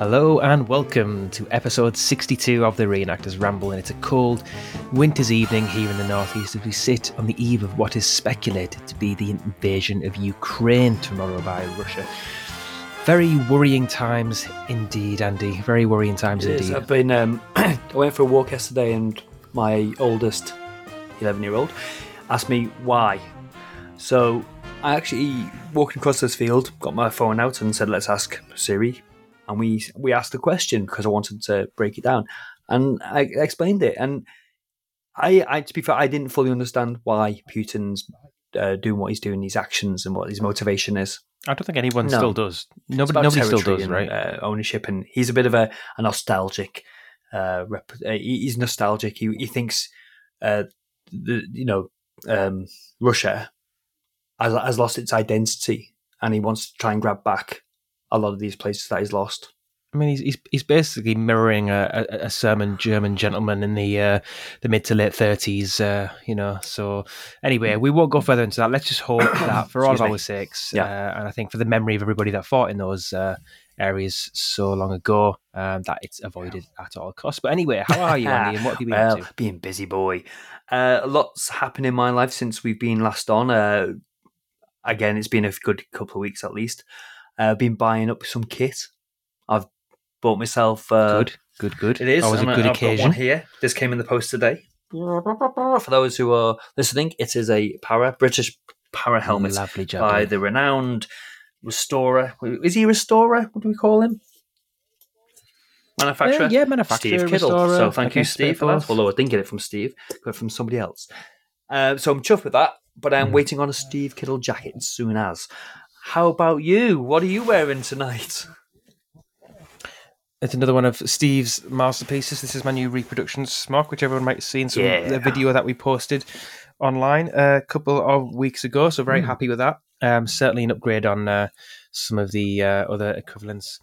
Hello and welcome to episode 62 of the Reenactors Ramble, and it's a cold winter's evening here in the northeast as we sit on the eve of what is speculated to be the invasion of Ukraine tomorrow by Russia. Very worrying times indeed, Andy. Very worrying times It is. indeed. I've been. Um, I went for a walk yesterday, and my oldest, eleven-year-old, asked me why. So I actually walked across this field, got my phone out, and said, "Let's ask Siri." And we we asked the question because I wanted to break it down, and I explained it. And I, I to be fair, I didn't fully understand why Putin's uh, doing what he's doing, these actions, and what his motivation is. I don't think anyone No. still does. Nobody, nobody still does, and, right? Uh, ownership, and he's a bit of a, a nostalgic. Uh, rep- uh, he- he's nostalgic. He, he thinks, uh, the you know, um, Russia has, has lost its identity, and he wants to try and grab back a lot of these places that he's lost. I mean, he's he's, he's basically mirroring a, a, a sermon German gentleman in the uh, the mid to late thirties, uh, you know. So anyway, we won't go further into that. Let's just hope that for all of me. our sakes, Yeah. uh, and I think for the memory of everybody that fought in those uh, areas so long ago, um, that it's avoided at all costs. But anyway, how are you, Andy? And what have you been well, up to? being busy boy. Uh, lots happened in my life since we've been last on. Uh, again, it's been a good couple of weeks at least. Uh, been buying up some kit. I've bought myself. Uh, Good, good, good. It is. Always a and good I've occasion. one here. This came in the post today. For those who are listening, it is a para British para helmet Lovely job. by the renowned restorer. Is he a restorer? What do we call him? Manufacturer. Uh, yeah, manufacturer, Steve Kittle. restorer, so thank you, Steve, for that. Although I didn't get it from Steve, got it from somebody else. Uh, so I'm chuffed with that, but I'm Mm. waiting on a Steve Kittle jacket as soon as. How about you? What are you wearing tonight? It's another one of Steve's masterpieces. This is my new reproduction smock, which everyone might have seen some Yeah. the video that we posted online a couple of weeks ago. So very Mm. happy with that. Um, certainly an upgrade on uh, some of the uh, other equivalents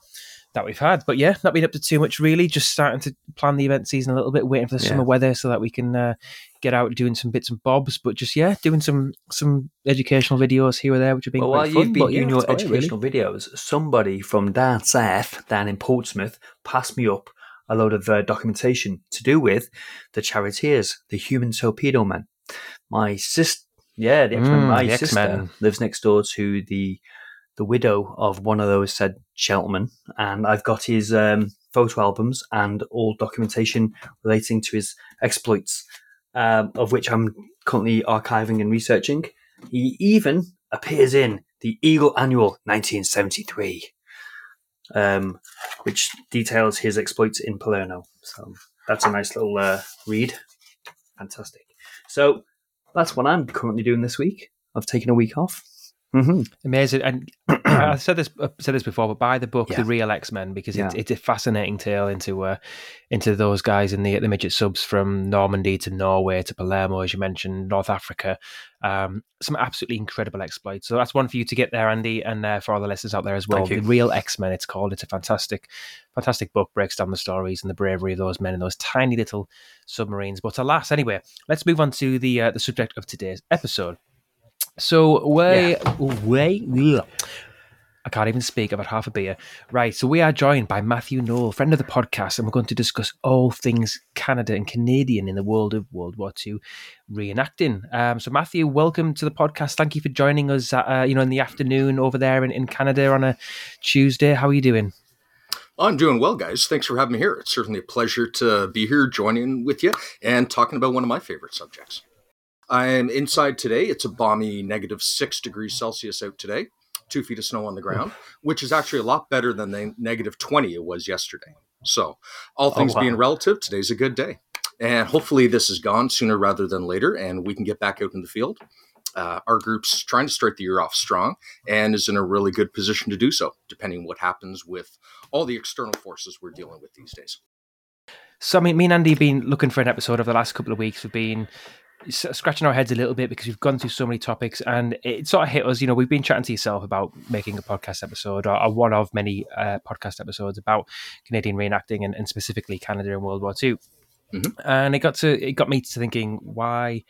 that we've had. But yeah, not been up to too much really. Just starting to plan the event season a little bit, waiting for the Yeah. summer weather so that we can uh, get out doing some bits and bobs. But just yeah, doing some some educational videos here or there, which have been Well, quite while fun. you've been But yeah, doing your that's about really. educational videos, somebody from down south, down in Portsmouth, passed me up a load of uh, documentation to do with the Charioteers, the human torpedo men. My sister, yeah, the X-Men. Mm, my the sister X-Men. lives next door to the the widow of one of those said gentlemen, and I've got his um, photo albums and all documentation relating to his exploits, um, of which I'm currently archiving and researching. He even appears in the Eagle Annual 1973, um, which details his exploits in Palermo. So that's a nice little uh, read. Fantastic. So that's what I'm currently doing this week. I've taken a week off. Mm-hmm. Amazing, and I said this I said this before, but buy the book, Yeah. The Real X Men, because it's Yeah. it's a fascinating tale into uh, into those guys in the the midget subs from Normandy to Norway to Palermo, as you mentioned, North Africa. Um, some absolutely incredible exploits. So that's one for you to get there, Andy, and uh, for all the listeners out there as well. The Real X Men, it's called. It's a fantastic, fantastic book. Breaks down the stories and the bravery of those men in those tiny little submarines. But alas, anyway, let's move on to the uh, the subject of today's episode. So way, way, ugh. I can't even speak. I've had half a beer. Right. So we are joined by Matthew Noel, friend of the podcast, and we're going to discuss all things Canada and Canadian in the world of World War II reenacting. Um, so Matthew, welcome to the podcast. Thank you for joining us. At, uh, you know, in the afternoon over there in, in Canada on a Tuesday. How are you doing? I'm doing well, guys. Thanks for having me here. It's certainly a pleasure to be here joining with you and talking about one of my favorite subjects. I'm inside today. It's a balmy negative six degrees Celsius out today, two feet of snow on the ground, which is actually a lot better than the negative 20 it was yesterday. So, all things wow. being relative, today's a good day. And hopefully, this is gone sooner rather than later, and we can get back out in the field. Uh, our group's trying to start the year off strong and is in a really good position to do so, depending what happens with all the external forces we're dealing with these days. So I mean, me and Andy have been looking for an episode over the last couple of weeks. We've been scratching our heads a little bit because we've gone through so many topics, and it sort of hit us. You know, we've been chatting to yourself about making a podcast episode or, or one of many uh, podcast episodes about Canadian reenacting and, and specifically Canada in World War II. Mhm. And it got to it got me to thinking why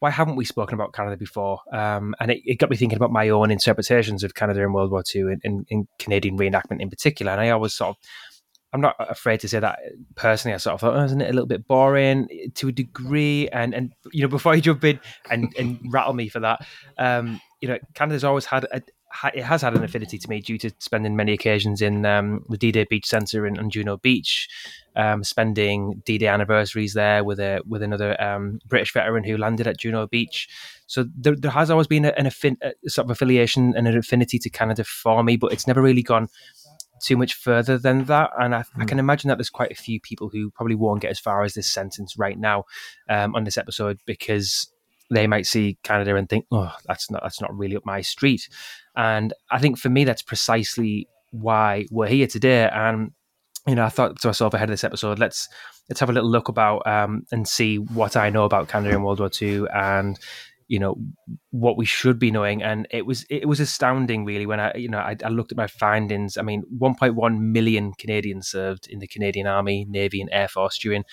why haven't we spoken about Canada before? Um, and it, it got me thinking about my own interpretations of Canada in World War II and, and, and Canadian reenactment in particular. And I always sort of I'm not afraid to say that personally. I sort of thought, oh, isn't it a little bit boring to a degree? And and you know, before you jump in and and rattle me for that, um, you know, Canada's always had a, it has had an affinity to me due to spending many occasions in um, the D-Day Beach Centre in, on Juno Beach, um, spending D-Day anniversaries there with a with another um, British veteran who landed at Juno Beach. So there, there has always been an affin- sort of affiliation and an affinity to Canada for me, but it's never really gone too much further than that. And I, mm. I, hmm. can imagine that there's quite a few people who probably won't get as far as this sentence right now um, on this episode because they might see Canada and think, "Oh, that's not that's not really up my street." And I think for me, that's precisely why we're here today. And you know, I thought to myself ahead of this episode, let's let's have a little look about um, and see what I know about Canada in World War II and you know what we should be knowing and it was it was astounding really when i you know i, I looked at my findings i mean 1.1 million canadians served in the canadian army navy and air force during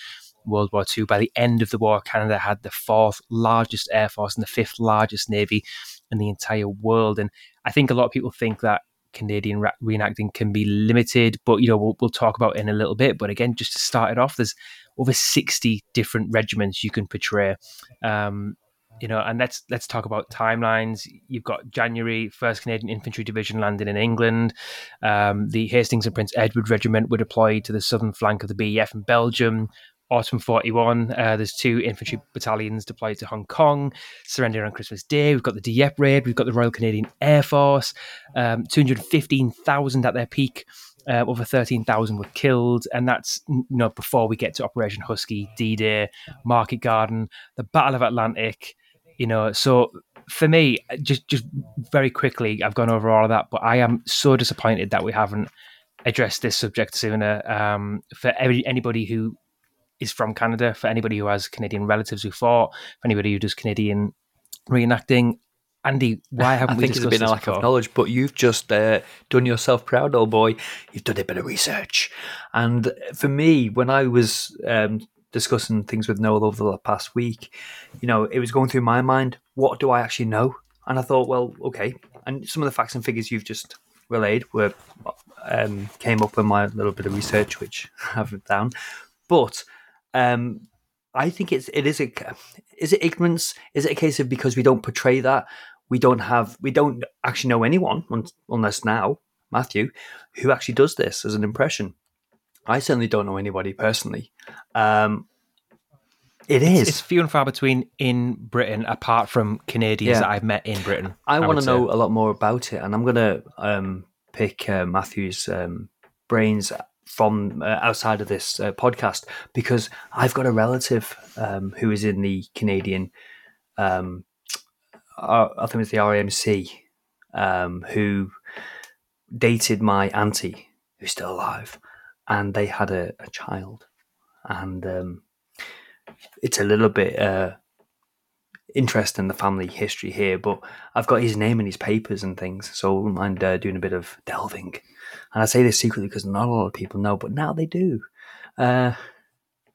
World War II. By the end of the war, Canada had the fourth largest air force and the fifth largest navy in the entire world. And I think a lot of people think that Canadian re- reenacting can be limited, but you know we'll, we'll talk about in a little bit. But again, just to start it off, there's over 60 different regiments you can portray. Um, you know, and let's let's talk about timelines. You've got January, First Canadian Infantry Division landing in England. Um, the Hastings and Prince Edward Regiment were deployed to the southern flank of the BEF in Belgium. Autumn 41, uh, there's two infantry battalions deployed to Hong Kong, surrender on Christmas Day. We've got the Dieppe raid, we've got the Royal Canadian Air Force, um, 215,000 at their peak. Uh, over 13,000 were killed, and that's you know before we get to Operation Husky, D-Day, Market Garden, the Battle of Atlantic. You know, so for me, just just very quickly, I've gone over all of that, but I am so disappointed that we haven't addressed this subject sooner. Um, for every, anybody who is from Canada. For anybody who has Canadian relatives who fought, for anybody who does Canadian reenacting, Andy, why haven't I we think it's been a lack before? of knowledge, but you've just uh, done yourself proud, old boy. You've done a bit of research, and for me, when I was um, discussing things with Noel over the past week, you know, it was going through my mind, what do I actually know? And I thought, well, okay, and some of the facts and figures you've just relayed were um, came up in my little bit of research, which I have down, but um, I think it's it is a is it ignorance? Is it a case of because we don't portray that we don't have we don't actually know anyone unless now Matthew who actually does this as an impression. I certainly don't know anybody personally. Um, it is. It's, it's, few and far between in Britain, apart from Canadians yeah. that I've met in Britain. I, I want to know a lot more about it, and I'm going to um, pick uh, Matthew's um, brains from uh, outside of this uh, podcast because I've got a relative um, who is in the Canadian, um, I think it's the RAMC, um, who dated my auntie who's still alive, and they had a, a child, and um, it's a little bit uh, interest in the family history here, but I've got his name in his papers and things, so I wouldn't mind uh, doing a bit of delving. And I say this secretly because not a lot of people know, but now they do. Uh,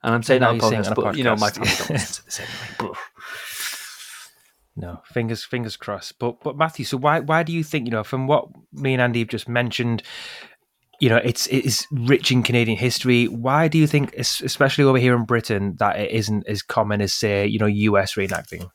and I'm saying that on podcast, but podcast. you know, my family don't listen to this anyway. No, fingers fingers crossed. But but Matthew, so why why do you think you know from what me and Andy have just mentioned, you know it's it's rich in Canadian history. Why do you think, especially over here in Britain, that it isn't as common as say you know US reenacting?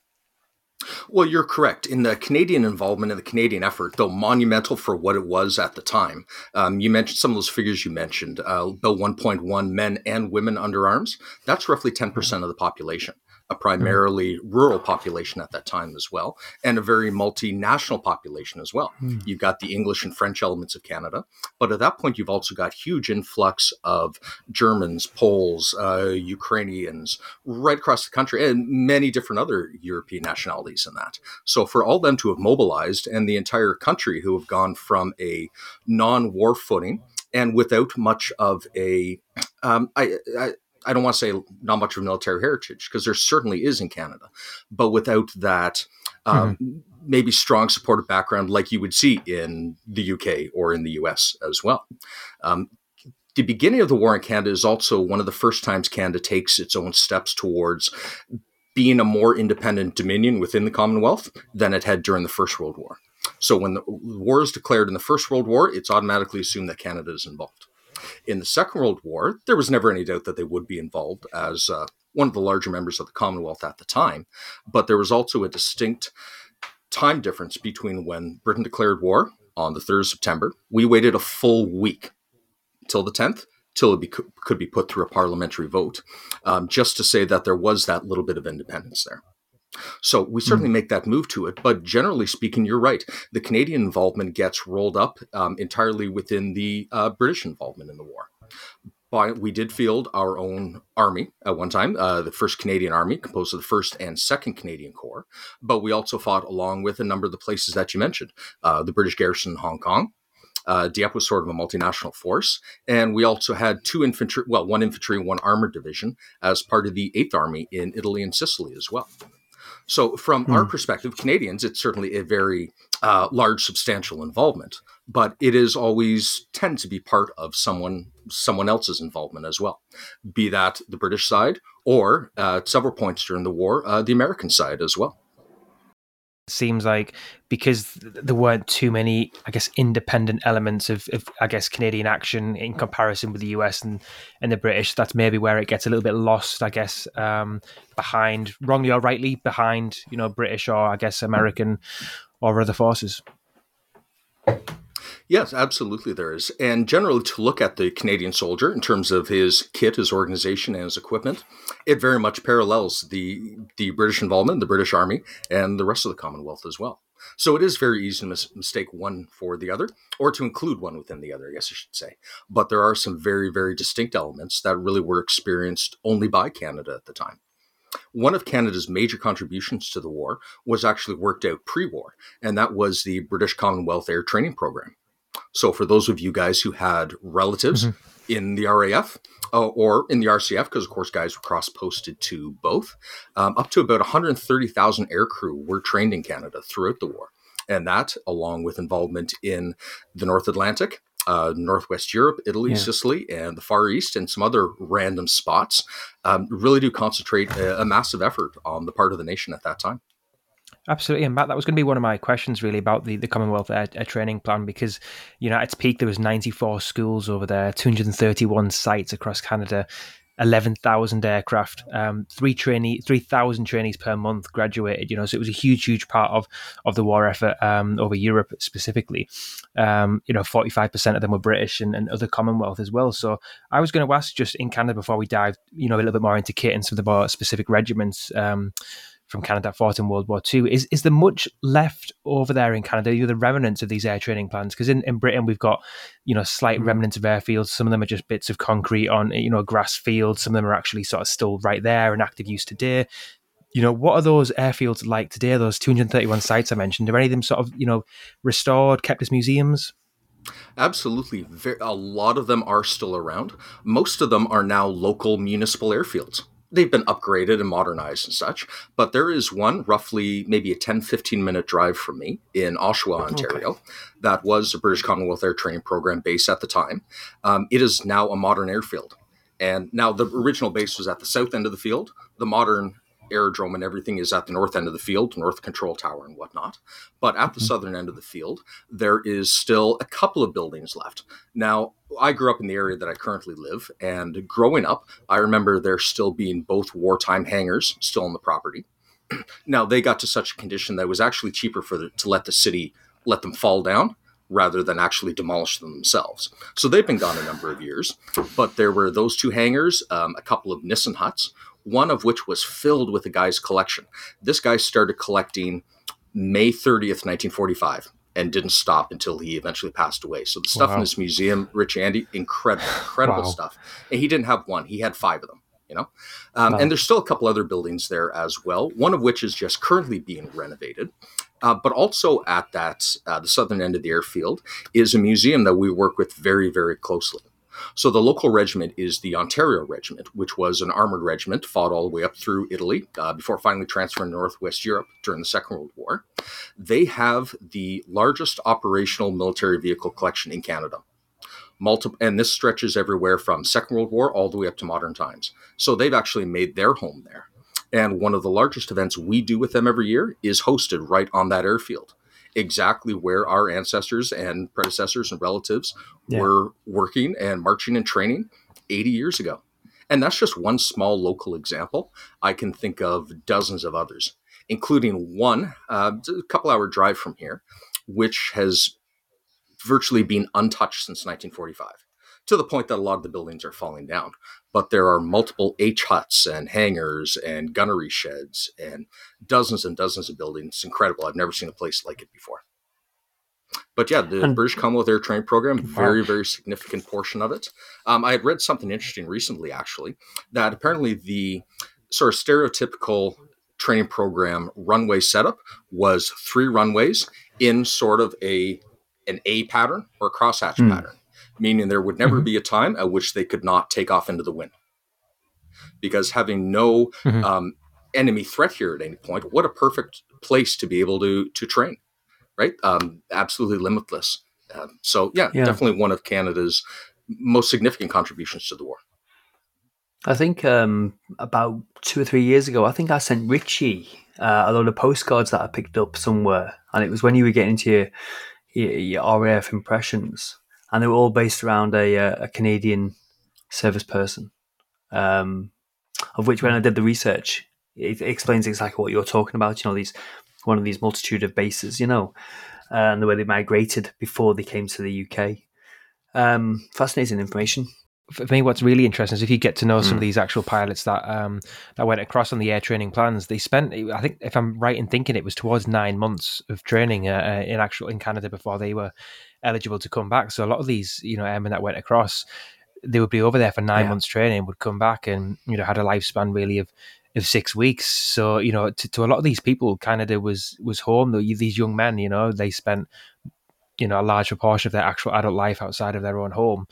Well, you're correct. In the Canadian involvement in the Canadian effort, though monumental for what it was at the time, um, you mentioned some of those figures you mentioned, uh, 1.1 men and women under arms. That's roughly 10% of the population a primarily mm. rural population at that time as well, and a very multinational population as well. Mm. You've got the English and French elements of Canada, but at that point, you've also got huge influx of Germans, Poles, uh, Ukrainians right across the country, and many different other European nationalities in that. So for all them to have mobilized and the entire country who have gone from a non-war footing and without much of a um, I, I, I don't want to say not much of military heritage because there certainly is in Canada, but without that um, mm-hmm. maybe strong supportive background like you would see in the UK or in the US as well. Um, the beginning of the war in Canada is also one of the first times Canada takes its own steps towards being a more independent dominion within the Commonwealth than it had during the First World War. So when the war is declared in the First World War, it's automatically assumed that Canada is involved. In the Second World War, there was never any doubt that they would be involved as uh, one of the larger members of the Commonwealth at the time, but there was also a distinct time difference between when Britain declared war on the 3rd of September. We waited a full week till the 10th till it be, could be put through a parliamentary vote, um, just to say that there was that little bit of independence there. So we certainly mm. make that move to it, but generally speaking, you're right. The Canadian involvement gets rolled up um, entirely within the uh, British involvement in the war. But we did field our own army at one time, uh, the First Canadian Army, composed of the First and Second Canadian Corps. But we also fought along with a number of the places that you mentioned, uh, the British garrison in Hong Kong, uh, Dieppe was sort of a multinational force, and we also had two infantry, well, one infantry and one armored division as part of the Eighth Army in Italy and Sicily as well. So, from hmm. our perspective, Canadians, it's certainly a very uh, large, substantial involvement, but it is always tend to be part of someone someone else's involvement as well, be that the British side or uh, at several points during the war, uh, the American side as well seems like because there weren't too many, I guess, independent elements of, of, I guess, Canadian action in comparison with the US and, and the British. That's maybe where it gets a little bit lost, I guess, um, behind, wrongly or rightly, behind, you know, British or, I guess, American or other forces. Yes, absolutely, there is. And generally, to look at the Canadian soldier in terms of his kit, his organization, and his equipment, it very much parallels the the British involvement, the British Army, and the rest of the Commonwealth as well. So it is very easy to mis- mistake one for the other, or to include one within the other, I guess I should say. But there are some very, very distinct elements that really were experienced only by Canada at the time. One of Canada's major contributions to the war was actually worked out pre war, and that was the British Commonwealth Air Training Program. So for those of you guys who had relatives mm-hmm. in the RAF uh, or in the RCF, because of course guys were cross posted to both, um, up to about 130,000 aircrew were trained in Canada throughout the war. And that, along with involvement in the North Atlantic, uh, Northwest Europe, Italy, yeah. Sicily, and the Far East, and some other random spots, um, really do concentrate a, a massive effort on the part of the nation at that time. Absolutely, and Matt, that was going to be one of my questions really about the, the Commonwealth Air, Air, Training Plan because you know at its peak there was 94 schools over there, 231 sites across Canada, 11,000 aircraft, um, three trainee, 3,000 trainees per month graduated. You know, so it was a huge, huge part of of the war effort um, over Europe specifically. Um, you know, 45% of them were British and, and, other Commonwealth as well. So I was going to ask just in Canada before we dive, you know, a little bit more into kit and some of the more specific regiments. Um, from Canada fought in World War II. Is is there much left over there in Canada? You know, the remnants of these air training plans? Because in, in Britain we've got you know slight mm. remnants of airfields. Some of them are just bits of concrete on you know grass fields. Some of them are actually sort of still right there in active use today. You know, what are those airfields like today? Those 231 sites I mentioned. Are any of them sort of you know restored, kept as museums? Absolutely. A lot of them are still around. Most of them are now local municipal airfields they've been upgraded and modernized and such. But there is one roughly maybe a 10, 15 minute drive from me in Oshawa, Ontario, okay. that was a British Commonwealth Air Training Program base at the time. Um, it is now a modern airfield. And now the original base was at the south end of the field. The modern aerodrome and everything is at the north end of the field, north control tower and whatnot. But at the mm-hmm. southern end of the field, there is still a couple of buildings left. Now, I grew up in the area that I currently live, and growing up, I remember there still being both wartime hangars still on the property. now, they got to such a condition that it was actually cheaper for the, to let the city let them fall down rather than actually demolish them themselves. So they've been gone a number of years. But there were those two hangars, um, a couple of Nissen huts, one of which was filled with a guy's collection. This guy started collecting May 30th, 1945 and didn't stop until he eventually passed away. So the stuff wow. in this museum, Rich Andy, incredible, incredible wow. stuff. And he didn't have one; he had five of them. You know, um, wow. and there's still a couple other buildings there as well. One of which is just currently being renovated. Uh, but also at that uh, the southern end of the airfield is a museum that we work with very very closely. So the local regiment is the Ontario Regiment, which was an armored regiment, fought all the way up through Italy uh, before finally transferring to Northwest Europe during the Second World War. They have the largest operational military vehicle collection in Canada. Multiple, and this stretches everywhere from Second World War all the way up to modern times. So they've actually made their home there. And one of the largest events we do with them every year is hosted right on that airfield exactly where our ancestors and predecessors and relatives yeah. were working and marching and training 80 years ago. And that's just one small local example. I can think of dozens of others, including one uh, a couple hour drive from here, which has virtually been untouched since 1945 to the point that a lot of the buildings are falling down. But there are multiple H huts and hangars and gunnery sheds and dozens and dozens of buildings. It's incredible. I've never seen a place like it before. But yeah, the and, British Commonwealth Air Training Program, very, very significant portion of it. Um, I had read something interesting recently, actually, that apparently the sort of stereotypical training program runway setup was three runways in sort of a an A pattern or a crosshatch mm. pattern, meaning there would never mm-hmm. be a time at which they could not take off into the wind. Because having no mm-hmm. um, enemy threat here at any point, what a perfect place to be able to to train right? Um, absolutely limitless. Um, so yeah, yeah, definitely one of Canada's most significant contributions to the war. I think um, about two or three years ago, I think I sent Richie uh, a lot of postcards that I picked up somewhere, and it was when you were getting into your, your, your RAF impressions, and they were all based around a, uh, a Canadian service person. Um, of which, when I did the research, it explains exactly what you're talking about. You know, these one of these multitude of bases, you know, and the way they migrated before they came to the UK. Um, fascinating information. For me, what's really interesting is if you get to know mm. some of hmm. these actual pilots that um, that went across on the air training plans. They spent, I think, if I'm right in thinking, it was towards nine months of training uh, uh in actual in Canada before they were eligible to come back. So a lot of these, you know, airmen that went across, they would be over there for nine yeah. months training, would come back and you know had a lifespan really of of six weeks. So you know, to, to a lot of these people, Canada was was home. These young men, you know, they spent you know a large proportion of their actual adult life outside of their own home.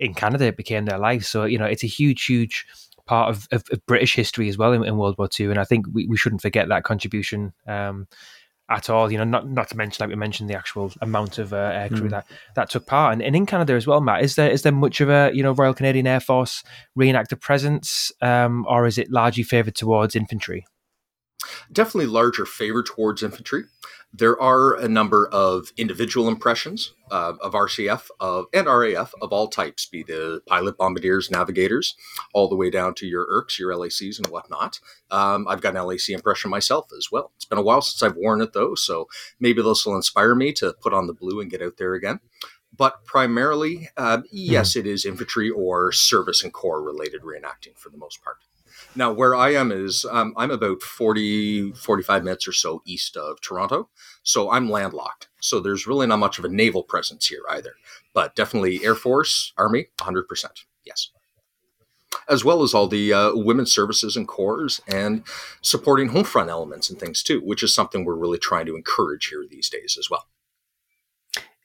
In Canada, it became their life. So you know, it's a huge, huge part of, of, of British history as well in, in, World War II. And I think we, we shouldn't forget that contribution. Um, at all. You know, not not to mention like we mentioned the actual amount of uh, aircrew mm. that that took part. And, and, in Canada as well, Matt, is there is there much of a you know Royal Canadian Air Force reenactor presence, um, or is it largely favoured towards infantry? Definitely larger favor towards infantry. There are a number of individual impressions uh, of RCF of and RAF of all types, be the pilot, bombardiers, navigators, all the way down to your ERCs, your LACs, and whatnot. Um, I've got an LAC impression myself as well. It's been a while since I've worn it though, so maybe this will inspire me to put on the blue and get out there again but primarily, uh, yes, mm-hmm. it is infantry or service and corps related reenacting for the most part. Now, where I am is um, I'm about 40, 45 minutes or so east of Toronto. So I'm landlocked. So there's really not much of a naval presence here either. But definitely Air Force, Army, 100%. Yes. As well as all the uh, women's services and corps and supporting home front elements and things too, which is something we're really trying to encourage here these days as well.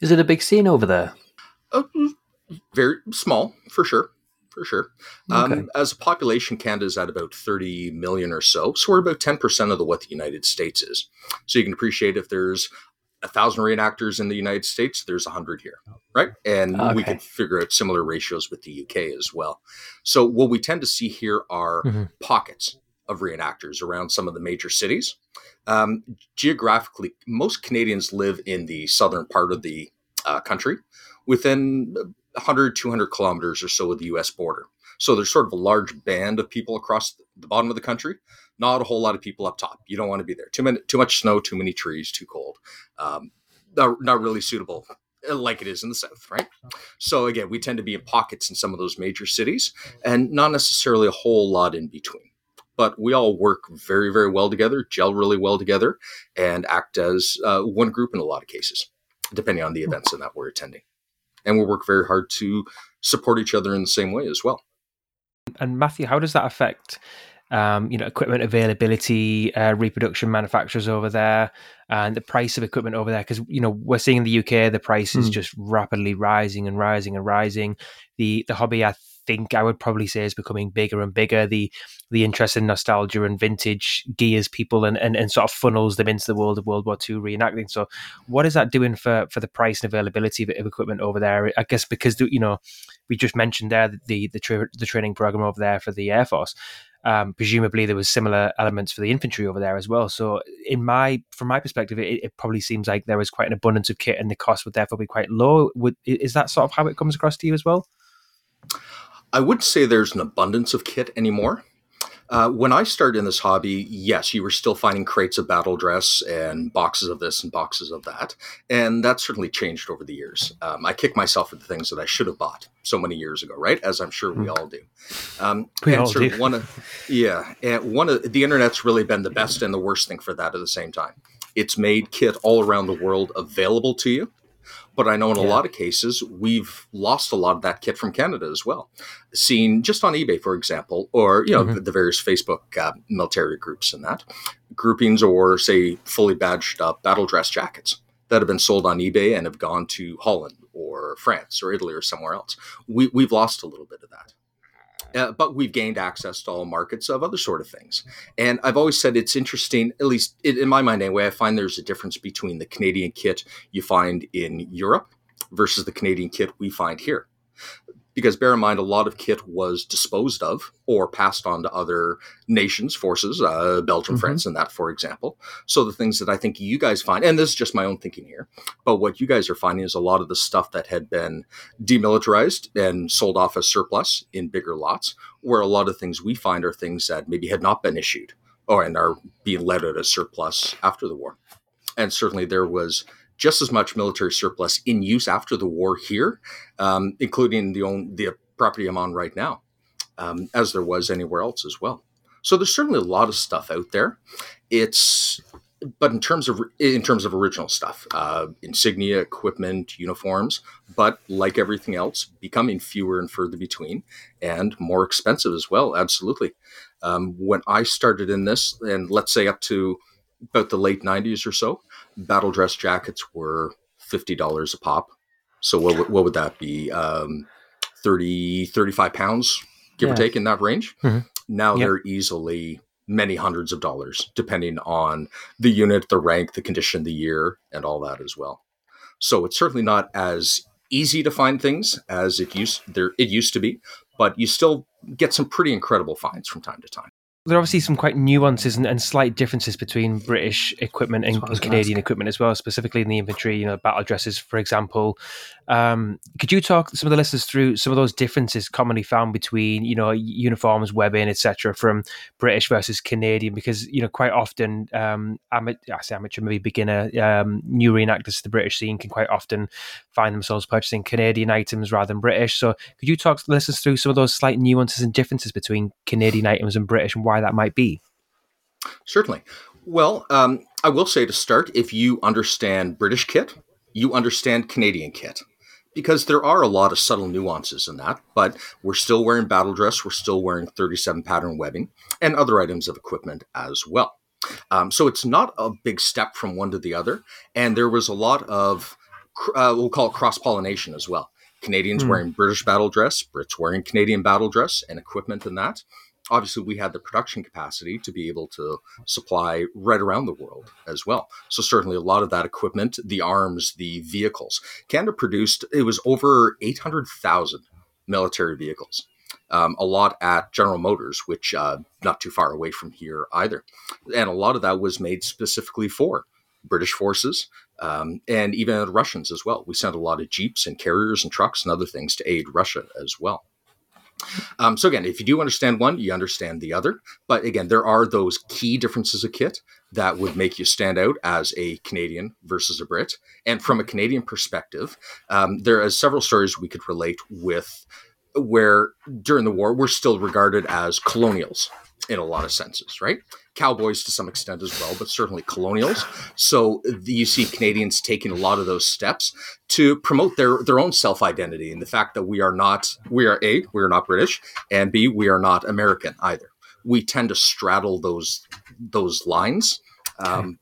Is it a big scene over there? Uh, very small, for sure for sure. Um, okay. As a population, Canada is at about 30 million or so. So we're about 10% of the, what the United States is. So you can appreciate if there's a thousand reenactors in the United States, there's a hundred here, right? And okay. we can figure out similar ratios with the UK as well. So what we tend to see here are mm-hmm. pockets of reenactors around some of the major cities. Um, geographically, most Canadians live in the southern part of the uh, country, within 100, 200 kilometers or so of the US border. So there's sort of a large band of people across the bottom of the country. Not a whole lot of people up top. You don't want to be there. Too many, too much snow, too many trees, too cold. Um, not, not really suitable uh, like it is in the south, right? So again, we tend to be in pockets in some of those major cities, and not necessarily a whole lot in between. But we all work very, very well together, gel really well together, and act as uh, one group in a lot of cases, depending on the events and that we're attending and we'll work very hard to support each other in the same way as well. And Matthew, how does that affect um, you know, equipment availability, uh, reproduction manufacturers over there, and the price of equipment over there. Because you know we're seeing in the UK the price is mm. just rapidly rising and rising and rising. The the hobby, I think, I would probably say is becoming bigger and bigger. The the interest in nostalgia and vintage gears people and, and, and sort of funnels them into the world of World War II reenacting. So, what is that doing for, for the price and availability of, of equipment over there? I guess because you know we just mentioned there the the, tra- the training program over there for the Air Force. Um, presumably, there was similar elements for the infantry over there as well. So, in my from my perspective, it, it, probably seems like there was quite an abundance of kit, and the cost would therefore be quite low. Would is that sort of how it comes across to you as well? I wouldn't say there's an abundance of kit anymore. Uh, when I started in this hobby, yes, you were still finding crates of battle dress and boxes of this and boxes of that, and that certainly changed over the years. Um, I kick myself for the things that I should have bought so many years ago, right? As I'm sure we hmm. all do. Um, we all do. One of, yeah, and one of the internet's really been the best and the worst thing for that at the same time. It's made kit all around the world available to you but I know in a lot of cases, we've lost a lot of that kit from Canada as well. Seen just on eBay, for example, or, you know, mm-hmm. the, the, various Facebook uh, military groups and that groupings or say fully badged up battle dress jackets that have been sold on eBay and have gone to Holland or France or Italy or somewhere else. We, we've lost a little bit of that. Uh, but we've gained access to all markets of other sort of things. And I've always said it's interesting, at least in my mind anyway, I find there's a difference between the Canadian kit you find in Europe versus the Canadian kit we find here because bear in mind a lot of kit was disposed of or passed on to other nations forces uh, belgium mm-hmm. france and that for example so the things that i think you guys find and this is just my own thinking here but what you guys are finding is a lot of the stuff that had been demilitarized and sold off as surplus in bigger lots where a lot of things we find are things that maybe had not been issued or and are being let out as surplus after the war and certainly there was just as much military surplus in use after the war here, um, including the own, the property I'm on right now, um, as there was anywhere else as well. So there's certainly a lot of stuff out there. It's but in terms of in terms of original stuff, uh, insignia, equipment, uniforms, but like everything else, becoming fewer and further between, and more expensive as well. Absolutely. Um, when I started in this, and let's say up to about the late '90s or so, battle dress jackets were fifty dollars a pop. So what what would that be? Um, 30, 35 pounds, give yeah. or take, in that range. Mm-hmm. Now yep. they're easily many hundreds of dollars, depending on the unit, the rank, the condition, the year, and all that as well. So it's certainly not as easy to find things as it used there it used to be, but you still get some pretty incredible finds from time to time there are obviously some quite nuances and, and slight differences between British equipment and, and Canadian equipment as well, specifically in the infantry, you know, battle dresses, for example. Um, could you talk some of the listeners through some of those differences commonly found between, you know, uniforms, webbing, etc., from British versus Canadian? Because you know, quite often, um, amateur, I say amateur, maybe beginner, um, new reenactors to the British scene can quite often find themselves purchasing Canadian items rather than British. So, could you talk to the listeners through some of those slight nuances and differences between Canadian items and British, and why that might be? Certainly. Well, um, I will say to start, if you understand British kit, you understand Canadian kit because there are a lot of subtle nuances in that, but we're still wearing battle dress, we're still wearing 37 pattern webbing, and other items of equipment as well. Um, so it's not a big step from one to the other, and there was a lot of uh, we'll call it cross pollination as well. Canadians mm. wearing British battle dress, Brits wearing Canadian battle dress and equipment and that obviously we had the production capacity to be able to supply right around the world as well. So certainly a lot of that equipment, the arms, the vehicles, Canada produced it was over eight hundred thousand military vehicles. Um, a lot at General Motors, which uh, not too far away from here either, and a lot of that was made specifically for British forces um, and even Russians as well. We sent a lot of jeeps and carriers and trucks and other things to aid Russia as well. Um, so again, if you do understand one, you understand the other. But again, there are those key differences of kit that would make you stand out as a Canadian versus a Brit. And from a Canadian perspective, um, there are several stories we could relate with where during the war we're still regarded as colonials in a lot of senses, right? Cowboys to some extent as well, but certainly colonials. So you see Canadians taking a lot of those steps to promote their their own self identity and the fact that we are not we are a we are not British and b we are not American either. We tend to straddle those those lines um,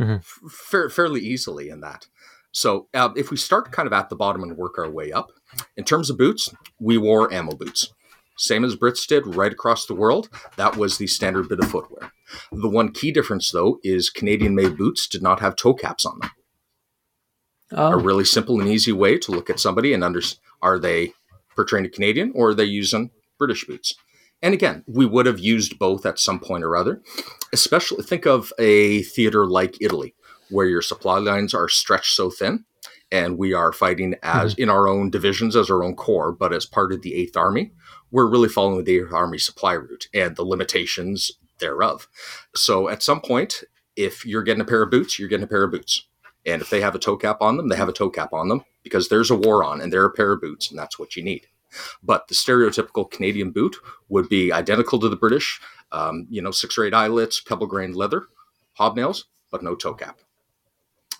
mm-hmm. fa- fairly easily in that. So uh, if we start kind of at the bottom and work our way up, in terms of boots, we wore ammo boots same as Brits did right across the world. That was the standard bit of footwear. The one key difference, though, is Canadian made boots did not have toe caps on them. Oh. A really simple and easy way to look at somebody and understand are they portraying a Canadian, or are they using British boots? And again, we would have used both at some point or other. Especially think of a theater like Italy, where your supply lines are stretched so thin, and we are fighting as mm-hmm. in our own divisions as our own corps, but as part of the Eighth Army. We're really following the Army supply route and the limitations thereof. So at some point, if you're getting a pair of boots, you're getting a pair of boots. And if they have a toe cap on them, they have a toe cap on them because there's a war on and they're a pair of boots and that's what you need. But the stereotypical Canadian boot would be identical to the British, um, you know, six or eight eyelets, pebble grained leather, hobnails, but no toe cap.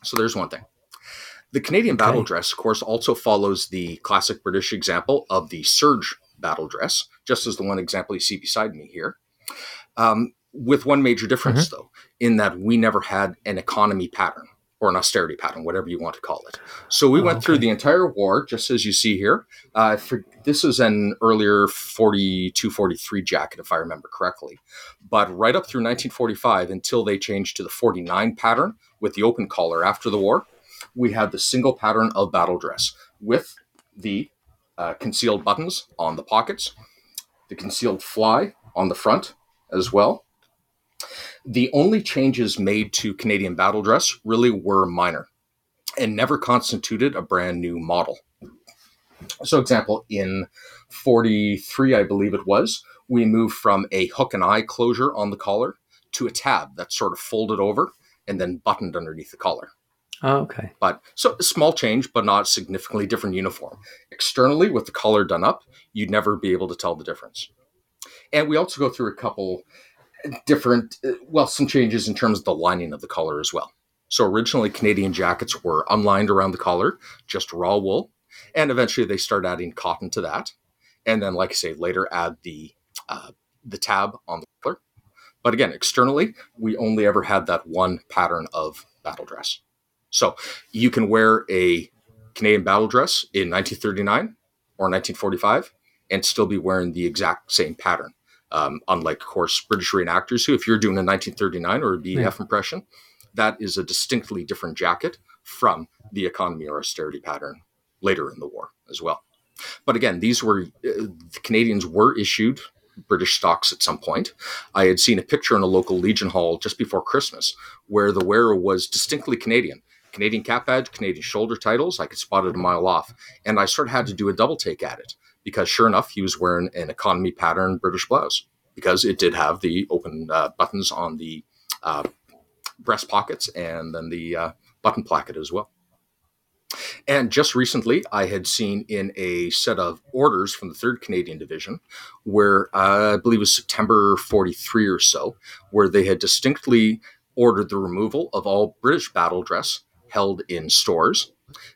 So there's one thing. The Canadian okay. battle dress, of course, also follows the classic British example of the serge battle dress, just as the one example you see beside me here. Um, with one major difference, mm-hmm. though, in that we never had an economy pattern or an austerity pattern, whatever you want to call it. So we oh, went okay. through the entire war, just as you see here. Uh, for, this is an earlier 42 43 jacket, if I remember correctly. But right up through 1945, until they changed to the 49 pattern with the open collar after the war, we had the single pattern of battle dress with the uh, concealed buttons on the pockets, the concealed fly on the front as well, the only changes made to Canadian battle dress really were minor and never constituted a brand new model. So, example, in 43, I believe it was, we moved from a hook and eye closure on the collar to a tab that's sort of folded over and then buttoned underneath the collar. Oh, okay. But so small change, but not significantly different uniform. Externally, with the collar done up, you'd never be able to tell the difference. And we also go through a couple different, uh, well, some changes in terms of the lining of the collar as well. So originally, Canadian jackets were unlined around the collar, just raw wool, and eventually they start adding cotton to that, and then, like I say, later add the uh, the tab on the collar. But again, externally, we only ever had that one pattern of battle dress. So you can wear a Canadian battle dress in 1939 or 1945 and still be wearing the exact same pattern. Um, unlike, of course, British reenactors, who, if you're doing a 1939 or a BEF yeah. impression, that is a distinctly different jacket from the economy or austerity pattern later in the war as well. But again, these were uh, the Canadians were issued British stocks at some point. I had seen a picture in a local Legion Hall just before Christmas where the wearer was distinctly Canadian. Canadian cap badge, Canadian shoulder titles. I could spot it a mile off. And I sort of had to do a double take at it because sure enough, he was wearing an economy pattern British blouse because it did have the open uh, buttons on the uh, breast pockets and then the uh, button placket as well. And just recently, I had seen in a set of orders from the 3rd Canadian Division, where uh, I believe it was September 43 or so, where they had distinctly ordered the removal of all British battle dress held in stores,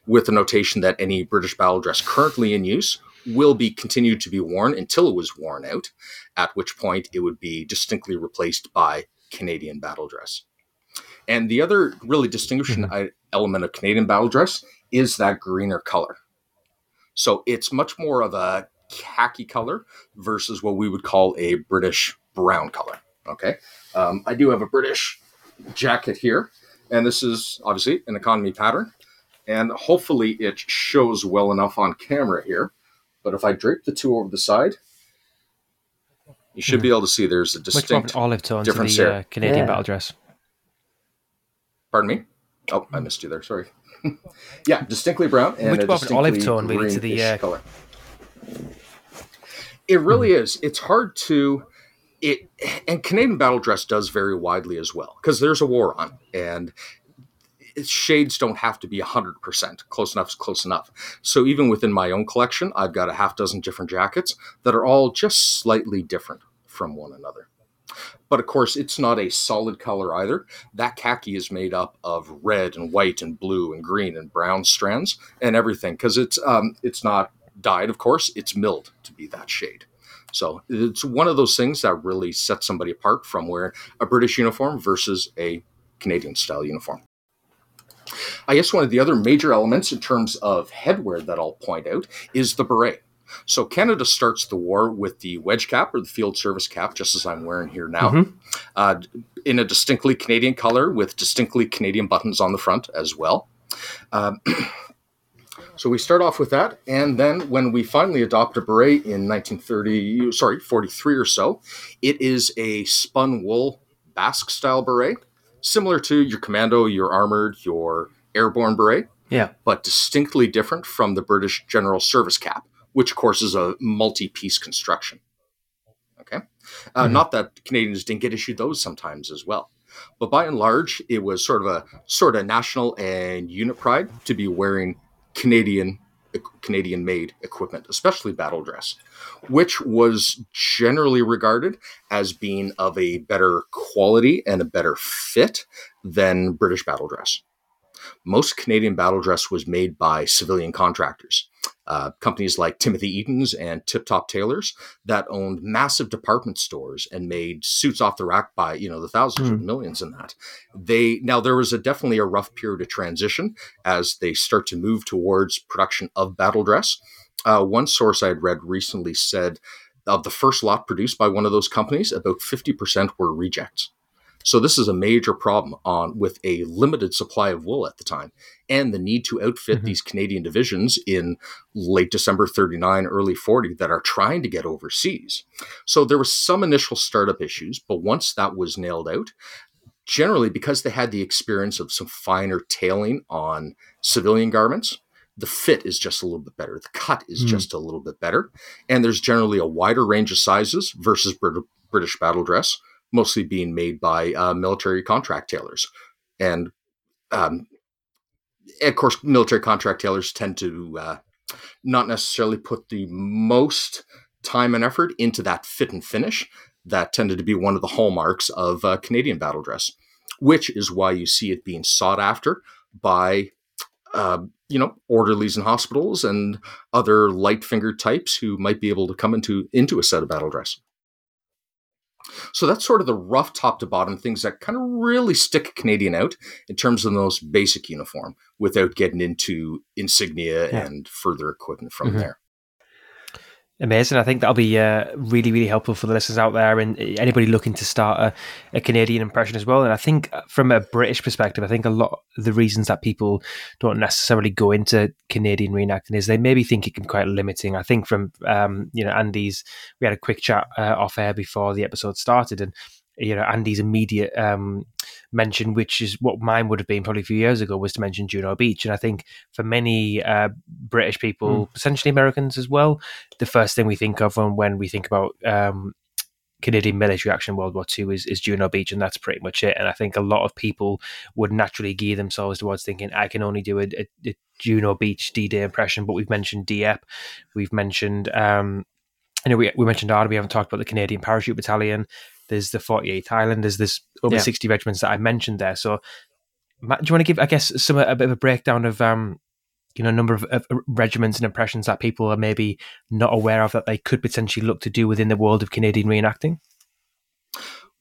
with the notation that any British battle dress currently in use will be continued to be worn until it was worn out, at which point it would be distinctly replaced by Canadian battle dress. And the other really distinguishing mm-hmm. element of Canadian battle dress is that greener color. So it's much more of a khaki color versus what we would call a British brown color. Okay. Um, I do have a British jacket here, and this is obviously an economy pattern. And hopefully it shows well enough on camera here. But if I drape the two over the side, you should mm. be able to see there's a distinct olive tone difference to the uh, Canadian yeah. battle dress. Pardon me? Oh, I missed you there. Sorry. yeah, distinctly brown and Which a distinctly olive tone really to the uh... color. It really mm. is. It's hard to it and Canadian battle dress does vary widely as well because there's a war on and shades don't have to be 100% close enough is close enough. So even within my own collection i've got a half dozen different jackets that are all just slightly different from one another. But of course it's not a solid color either. That khaki is made up of red and white and blue and green and brown strands and everything because it's um, it's not dyed of course it's milled to be that shade so it's one of those things that really sets somebody apart from wearing a british uniform versus a canadian style uniform I guess one of the other major elements in terms of headwear that I'll point out is the beret. So Canada starts the war with the wedge cap or the field service cap, just as I'm wearing here now, mm-hmm. uh, in a distinctly Canadian color with distinctly Canadian buttons on the front as well. Um, So we start off with that, and then when we finally adopt a beret in 1930, sorry, 43 or so, it is a spun wool Basque style beret, similar to your commando, your armored, your airborne beret, Yeah. but distinctly different from the British General Service cap, which of course is a multi-piece construction. Okay, uh, Mhm. not that Canadians didn't get issued those sometimes as well, but by and large, it was sort of a sort of national and unit pride to be wearing Canadian Canadian made equipment, especially battle dress, which was generally regarded as being of a better quality and a better fit than British battle dress. Most Canadian battle dress was made by civilian contractors, uh, companies like Timothy Eaton's and Tip Top Tailors that owned massive department stores and made suits off the rack by you know the thousands or Hmm. millions in that. They now there was a definitely a rough period of transition as they start to move towards production of battle dress. Uh, one source I had read recently said of the first lot produced by one of those companies, about 50% were rejects. So this is a major problem on with a limited supply of wool at the time and the need to outfit Mhm. these Canadian divisions in late December 39, early 40 that are trying to get overseas. So there was some initial startup issues, but once that was nailed out, generally because they had the experience of some finer tailing on civilian garments, the fit is just a little bit better. The cut is Mm. just a little bit better. And there's generally a wider range of sizes versus Brit- British battle dress, mostly being made by uh, military contract tailors. And um, of course, military contract tailors tend to uh, not necessarily put the most time and effort into that fit and finish. That tended to be one of the hallmarks of uh, Canadian battle dress, which is why you see it being sought after by, uh, you know, orderlies in hospitals and other light fingered types who might be able to come into into a set of battle dress. So that's sort of the rough top to bottom things that kind of really stick Canadian out in terms of the most basic uniform without getting into insignia Yeah. and further equipment from Mhm. there. Amazing. I think that'll be uh, really, really helpful for the listeners out there and anybody looking to start a, a Canadian impression as well. And I think uh, from a British perspective, I think a lot of the reasons that people don't necessarily go into Canadian reenacting is they maybe think it can be quite limiting. I think from, um, you know, Andy's, we had a quick chat uh, off air before the episode started and, you know, Andy's immediate um, mention, which is what mine would have been probably a few years ago, was to mention Juno Beach. And I think for many uh, British people, essentially Americans as well, the first thing we think of when, when we think about um, Canadian military action in World War II is, is Juno Beach, and that's pretty much it. And I think a lot of people would naturally gear themselves towards thinking, I can only do a, a, a Juno Beach D Day impression, but we've mentioned Dieppe, we've mentioned, um, you know, we, we mentioned Arda, we haven't talked about the Canadian Parachute Battalion. There's the 48th Highlanders. There's over Yeah. 60 regiments that I mentioned there. So, Matt, do you want to give, I guess, some a bit of a breakdown of, um, you know, number of, of regiments and impressions that people are maybe not aware of that they could potentially look to do within the world of Canadian reenacting?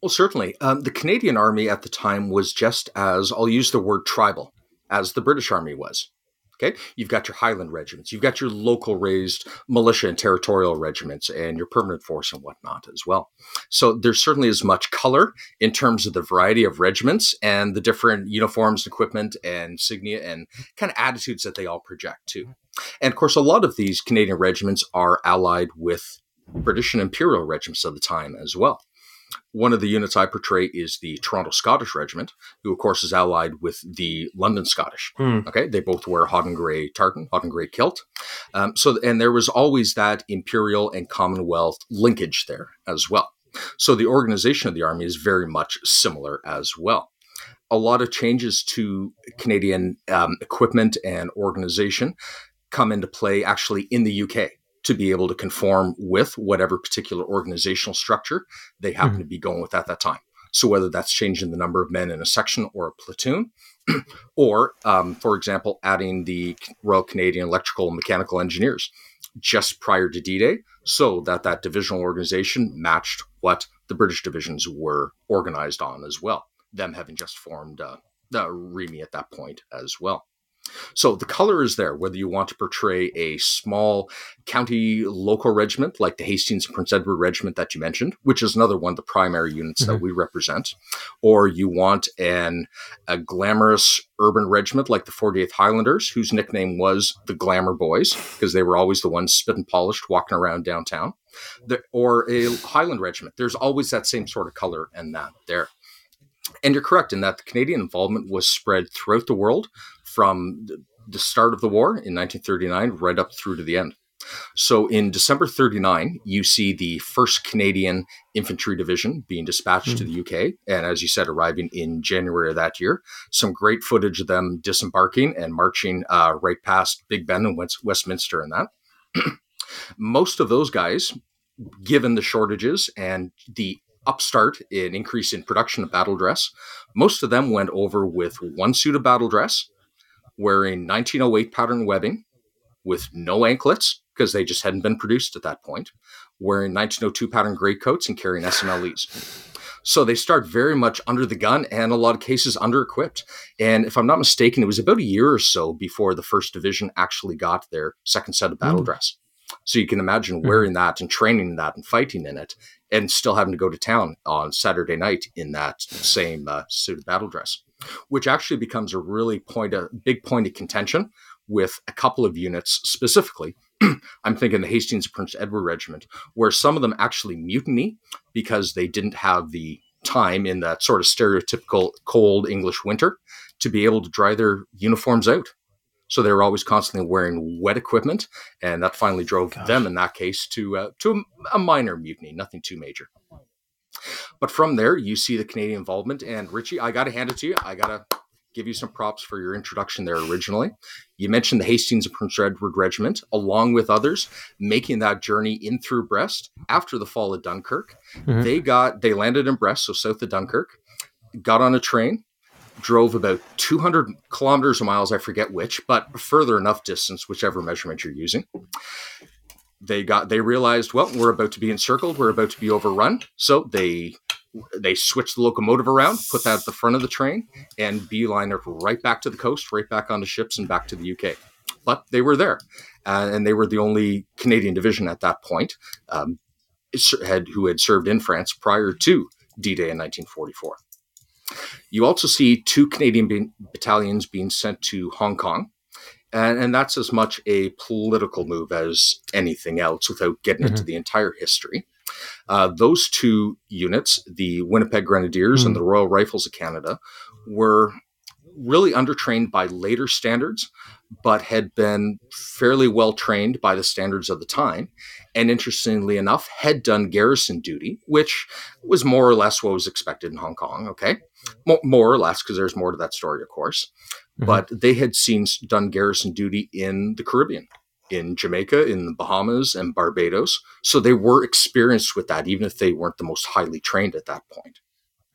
Well, certainly. Um, the Canadian Army at the time was just as, I'll use the word tribal, as the British Army was. Okay, you've got your Highland regiments, you've got your local raised militia and territorial regiments, and your permanent force and whatnot as well. So there's certainly as much color in terms of the variety of regiments and the different uniforms, equipment, and insignia, and kind of attitudes that they all project too. And of course, a lot of these Canadian regiments are allied with British and Imperial regiments of the time as well. One of the units I portray is the Toronto Scottish Regiment, who of course is allied with the London Scottish. Hmm. Okay, they both wear Hodden grey tartan, Hodden grey kilt. Um, so, and there was always that Imperial and Commonwealth linkage there as well. So the organization of the army is very much similar as well. A lot of changes to Canadian um, equipment and organization come into play actually in the UK to be able to conform with whatever particular organizational structure they happen Mhm. to be going with at that time. So whether that's changing the number of men in a section or a platoon, or um, for example, adding the Royal Canadian Electrical and Mechanical Engineers just prior to D-Day, so that that divisional organization matched what the British divisions were organized on as well. Them having just formed uh, the REME at that point as well. So the color is there, whether you want to portray a small county local regiment like the Hastings Prince Edward Regiment that you mentioned, which is another one of the primary units mm-hmm. that we represent, or you want an a glamorous urban regiment like the 48th Highlanders, whose nickname was the Glamour Boys because they were always the ones spit and polished walking around downtown, the, or a Highland regiment. There's always that same sort of color and that there. And you're correct in that the Canadian involvement was spread throughout the world from the start of the war in 1939 right up through to the end. So in December 39, you see the 1st Canadian Infantry Division being dispatched mm. to the UK. And as you said, arriving in January of that year. Some great footage of them disembarking and marching uh, right past Big Ben and West- Westminster and that. Most of those guys, given the shortages and the upstart in increase in production of battle dress, most of them went over with one suit of battle dress wearing 1908 pattern webbing with no anklets because they just hadn't been produced at that point, wearing 1902 pattern greatcoats and carrying SMLEs. So they start very much under the gun and a lot of cases under equipped. And if I'm not mistaken, it was about a year or so before the first division actually got their second set of battle mm. dress. So you can imagine wearing that and training in that and fighting in it and still having to go to town on Saturday night in that same uh, suit of battle dress which actually becomes a really point a big point of contention with a couple of units specifically. I'm thinking the Hastings Prince Edward Regiment, where some of them actually mutiny because they didn't have the time in that sort of stereotypical cold English winter to be able to dry their uniforms out. So they were always constantly wearing wet equipment, and that finally drove Gosh. them, in that case, to uh, to a, a minor mutiny, nothing too major. But from there, you see the Canadian involvement. And Richie, I got to hand it to you. I got to give you some props for your introduction there originally. You mentioned the Hastings and Prince Edward Regiment, along with others, making that journey in through Brest after the fall of Dunkirk. Mm-hmm. They got they landed in Brest, so south of Dunkirk, got on a train, drove about 200 kilometers or miles, I forget which, but further enough distance, whichever measurement you're using they got they realized well we're about to be encircled we're about to be overrun. So they they switched the locomotive around put that at the front of the train and beeline it right back to the coast right back onto ships and back to the uk but they were there uh, and they were the only canadian division at that point um, had who had served in france prior to d-day in 1944 you also see two canadian battalions being sent to hong kong and, and that's as much a political move as anything else without getting mm-hmm. into the entire history. Uh, those two units, the Winnipeg Grenadiers mm-hmm. and the Royal Rifles of Canada, were really undertrained by later standards, but had been fairly well trained by the standards of the time. And interestingly enough, had done garrison duty, which was more or less what was expected in Hong Kong. Okay. More, more or less, because there's more to that story, of course. Mm-hmm. But they had seen done garrison duty in the Caribbean, in Jamaica, in the Bahamas, and Barbados. So they were experienced with that, even if they weren't the most highly trained at that point.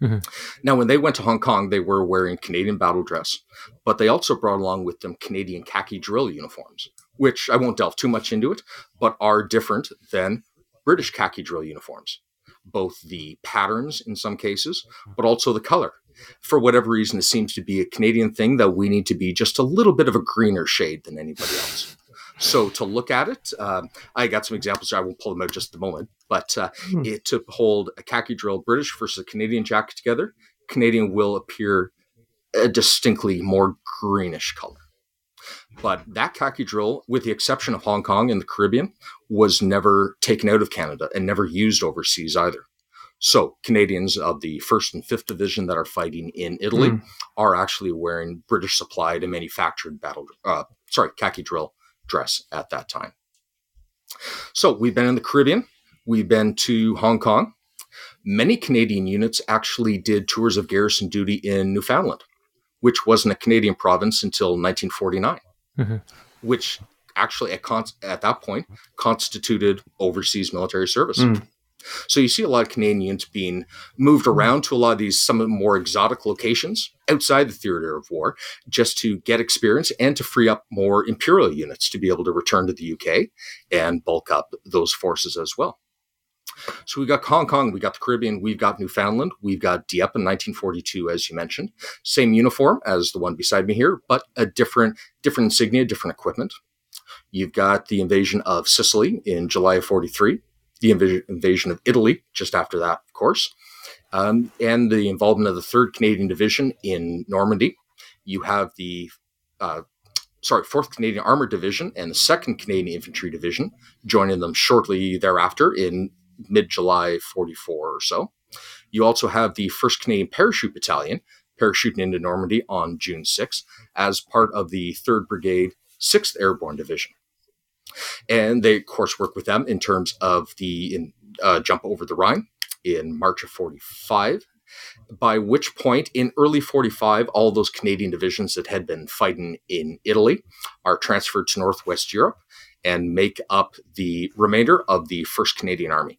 Mm-hmm. Now, when they went to Hong Kong, they were wearing Canadian battle dress, but they also brought along with them Canadian khaki drill uniforms, which I won't delve too much into it, but are different than British khaki drill uniforms. Both the patterns in some cases, but also the color for whatever reason, it seems to be a Canadian thing that we need to be just a little bit of a greener shade than anybody else. So to look at it, um, I got some examples. I won't pull them out just a moment, but uh, hmm. it to hold a khaki drill British versus a Canadian jacket together, Canadian will appear a distinctly more greenish color. But that khaki drill, with the exception of Hong Kong and the Caribbean, was never taken out of Canada and never used overseas either. So Canadians of the first and fifth division that are fighting in Italy mm. are actually wearing British supplied and manufactured battle, uh, sorry, khaki drill dress at that time. So we've been in the Caribbean, we've been to Hong Kong. Many Canadian units actually did tours of garrison duty in Newfoundland, which wasn't a Canadian province until 1949, mm-hmm. which actually at, con- at, that point constituted overseas military service. Mm. So you see a lot of Canadians being moved around to a lot of these some of the more exotic locations outside the theater of war just to get experience and to free up more imperial units to be able to return to the UK and bulk up those forces as well. So we got Hong Kong, we got the Caribbean, we've got Newfoundland, we've got Dieppe in 1942, as you mentioned. Same uniform as the one beside me here, but a different different insignia, different equipment. You've got the invasion of Sicily in July of 43, the inv- invasion of Italy just after that, of course, um, and the involvement of the 3rd Canadian Division in Normandy. You have the uh, sorry, 4th Canadian Armored Division and the 2nd Canadian Infantry Division joining them shortly thereafter in mid July 44 or so. You also have the 1st Canadian Parachute Battalion parachuting into Normandy on June 6 as part of the 3rd Brigade 6th Airborne Division. And they, of course, work with them in terms of the in, uh, jump over the Rhine in March of 45 by which point in early 45 all those canadian divisions that had been fighting in italy are transferred to northwest europe and make up the remainder of the 1st canadian army.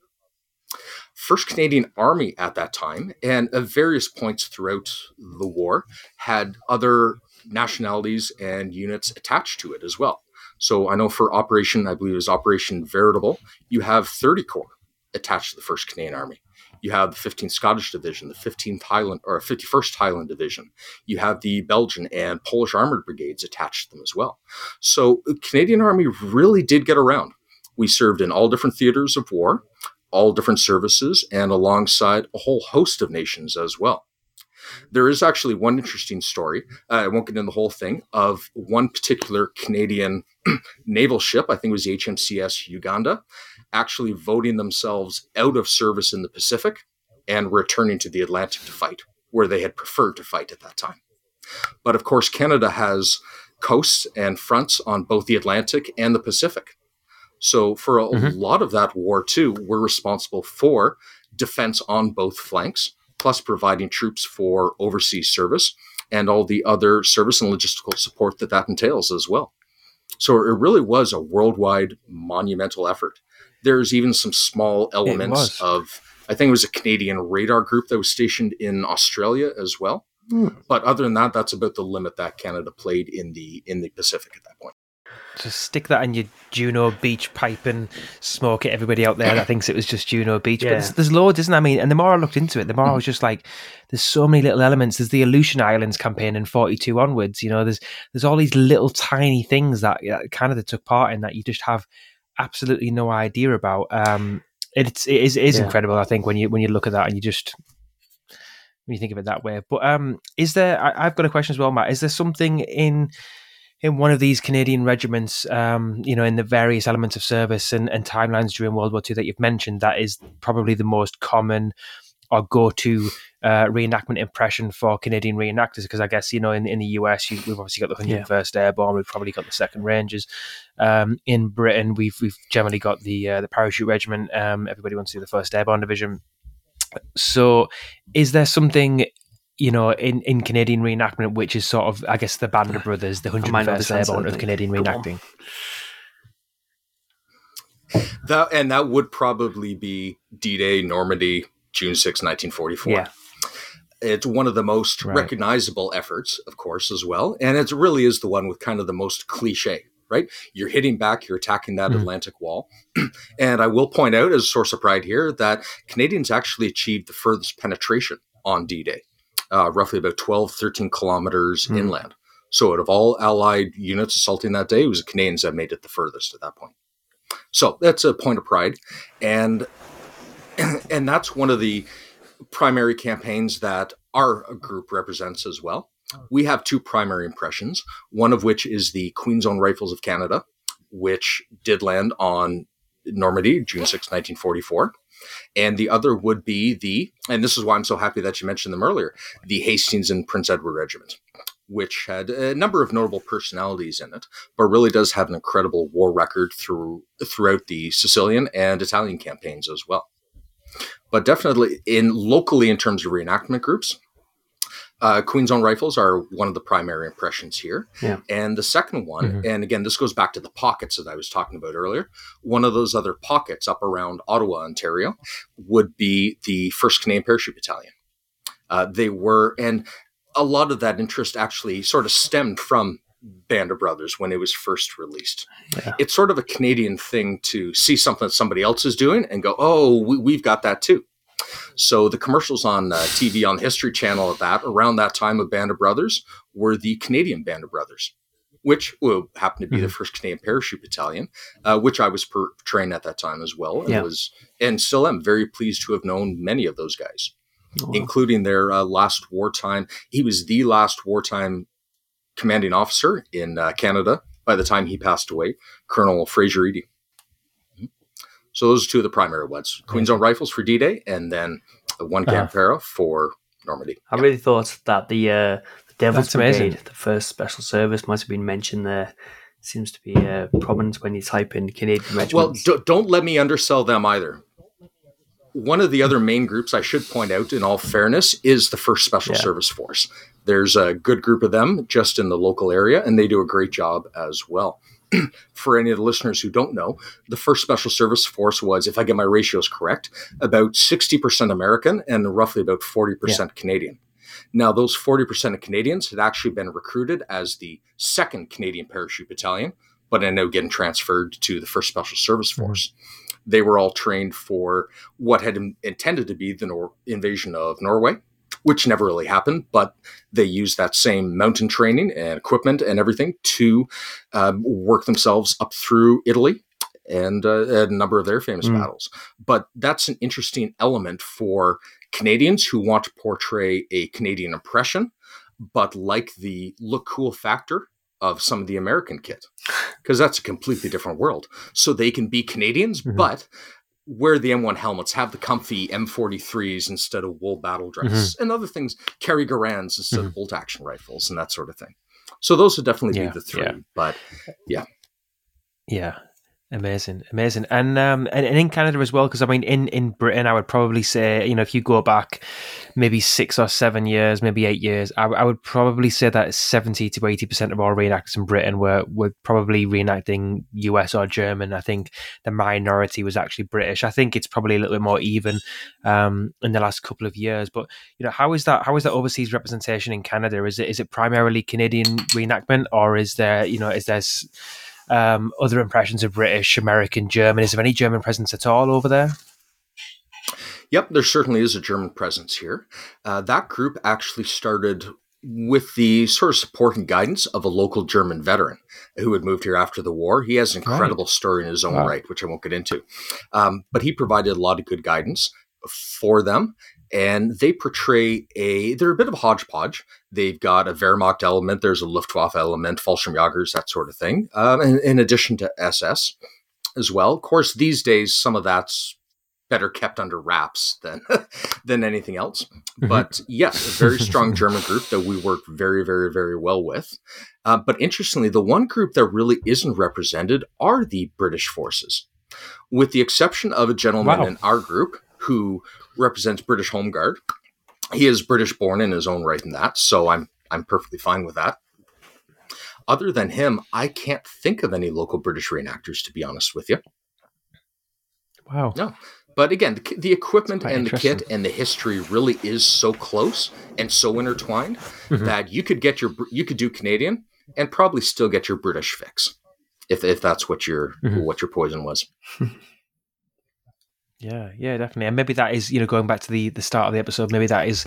1st canadian army at that time and at various points throughout the war had other nationalities and units attached to it as well so i know for operation i believe it was operation veritable you have 30 corps attached to the 1st canadian army you have the 15th Scottish Division, the 15th Highland or 51st Highland Division. You have the Belgian and Polish armored brigades attached to them as well. So the Canadian Army really did get around. We served in all different theaters of war, all different services, and alongside a whole host of nations as well. There is actually one interesting story. Uh, I won't get into the whole thing of one particular Canadian naval ship. I think it was the HMCS Uganda, actually voting themselves out of service in the Pacific and returning to the Atlantic to fight, where they had preferred to fight at that time. But of course, Canada has coasts and fronts on both the Atlantic and the Pacific. So for a mm-hmm. lot of that war, too, we're responsible for defense on both flanks, plus providing troops for overseas service and all the other service and logistical support that that entails as well. So it really was a worldwide monumental effort there's even some small elements of I think it was a Canadian radar group that was stationed in Australia as well. Hmm. But other than that, that's about the limit that Canada played in the in the Pacific at that point. Just stick that in your Juno Beach pipe and smoke it. Everybody out there that thinks it was just Juno Beach, yeah. but there's, there's, loads, isn't there? I mean, and the more I looked into it, the more I was just like, there's so many little elements. There's the Aleutian Islands campaign in 42 onwards. You know, there's there's all these little tiny things that Canada took part in that you just have absolutely no idea about. Um, it's it is, it is yeah. incredible. I think when you when you look at that and you just when you think of it that way. But um, is there? I, have got a question as well, Matt. Is there something in in one of these Canadian regiments, um, you know, in the various elements of service and, and timelines during World War II that you've mentioned, that is probably the most common or go to uh, reenactment impression for Canadian reenactors? Because I guess you know in, in the US you, we've obviously got the 101st yeah. Airborne, we've probably got the Second Rangers. Um, in Britain, we've we've generally got the uh, the Parachute Regiment. Um, everybody wants to do the First Airborne Division. So, is there something you know, in, in Canadian reenactment, which is sort of, I guess, the Band of Brothers, the 101st Airborne of Canadian reenacting. That and that would probably be D-Day, Normandy, June 6, 1944. Yeah. It's one of the most right. recognizable efforts, of course, as well. And it really is the one with kind of the most cliche, right? You're hitting back, you're attacking that mm. Atlantic wall. and I will point out, as a source of pride here, that Canadians actually achieved the furthest penetration on D Day, uh, roughly about 12, 13 kilometers mm. inland. So, out of all Allied units assaulting that day, it was the Canadians that made it the furthest at that point. So, that's a point of pride. And and that's one of the primary campaigns that our group represents as well. We have two primary impressions, one of which is the Queen's Own Rifles of Canada, which did land on Normandy, June 6, 1944. And the other would be the, and this is why I'm so happy that you mentioned them earlier, the Hastings and Prince Edward Regiment, which had a number of notable personalities in it, but really does have an incredible war record through throughout the Sicilian and Italian campaigns as well but definitely in locally in terms of reenactment groups. Uh, Queen's Own Rifles are one of the primary impressions here. Yeah. And the second one, mm-hmm. and again, this goes back to the pockets that I was talking about earlier. One of those other pockets up around Ottawa, Ontario, would be the 1st Canadian Parachute Battalion. Uh, they were, and a lot of that interest actually sort of stemmed from Band of Brothers when it was first released. Yeah. It's sort of a Canadian thing to see something that somebody else is doing and go, "Oh, we, we've got that too." So the commercials on uh, TV on the History Channel at that around that time of Band of Brothers were the Canadian Band of Brothers, which well, happened to be the Mm-hmm. first Canadian Parachute Battalion, uh, which I was per- trained at that time as well, and Yeah. was and still am very pleased to have known many of those guys Oh, including their uh, last wartime. He was the last wartime commanding officer in uh, Canada by the time he passed away, Colonel Fraser Eadie. So those are two of the primary ones: Queen's Own Rifles for D-Day, and then uh, one Uh-huh. Can Para for Normandy. I really thought that the uh, the Devil's That's amazing. Brigade, the first special service, might have been mentioned there. Seems to be uh, prominent when you type in Canadian Well, regiments. d- don't let me undersell them either. One of the other main groups I should point out, in all fairness, is the First Special Yeah. Service Force. There's a good group of them just in the local area, and they do a great job as well. For any of the listeners who don't know, the First Special Service Force was, if I get my ratios correct, about 60% American and roughly about 40% Canadian. Now, those 40% of Canadians had actually been recruited as the second Canadian Parachute Battalion, but are now getting transferred to the First Special Service mm-hmm. Force. They were all trained for what had intended to be the Nor- invasion of Norway, which never really happened, but they used that same mountain training and equipment and everything to um, work themselves up through Italy and uh, a number of their famous Mm. battles. But that's an interesting element for Canadians who want to portray a Canadian impression, but like the look cool factor of some of the American kit, because that's a completely different world. So they can be Canadians, Mhm. but wear the M1 helmets, have the comfy M43s instead of wool battle mm-hmm. dress, and other things, carry Garands instead of mm-hmm. bolt action rifles, and that sort of thing. So those would definitely Yeah, be the three. yeah. But yeah. Yeah. Amazing, amazing, and um, and, and in Canada as well. Because I mean, in in Britain, I would probably say, you know, if you go back maybe six or seven years, maybe eight years, I, I would probably say that seventy to eighty percent of all reenactors in Britain were were probably reenacting US or German. I think the minority was actually British. I think it's probably a little bit more even um, in the last couple of years. But you know, how is that? How is that overseas representation in Canada? Is it is it primarily Canadian reenactment, or is there you know is there um, other impressions of British, American, German? Is there any German presence at all over there? Yep, there certainly is a German presence here. Uh, that group actually started with the sort of support and guidance of a local German veteran who had moved here after the war. He has an incredible story in his own Wow. right, which I won't get into. Um, but he provided a lot of good guidance for them. And they portray a, they're a bit of a hodgepodge. They've got a Wehrmacht element, there's a Luftwaffe element, Fallschirmjägers, that sort of thing, um, in, in addition to SS as well. Of course, these days, some of that's better kept under wraps than than anything else. Mhm. But yes, a very strong German group that we work very, very, very well with. Uh, but interestingly, the one group that really isn't represented are the British forces, with the exception of a gentleman Wow. in our group who represents British Home Guard. He is British born in his own right in that, so I'm I'm perfectly fine with that. Other than him, I can't think of any local British reenactors, to be honest with you. Wow. No. But again, the, the equipment and the kit and the history really is so close and so intertwined Mhm. that you could get your you could do Canadian and probably still get your British fix if if that's what your Mhm. what your poison was. Yeah, yeah, definitely. And maybe that is, you know, going back to the the start of the episode, maybe that is,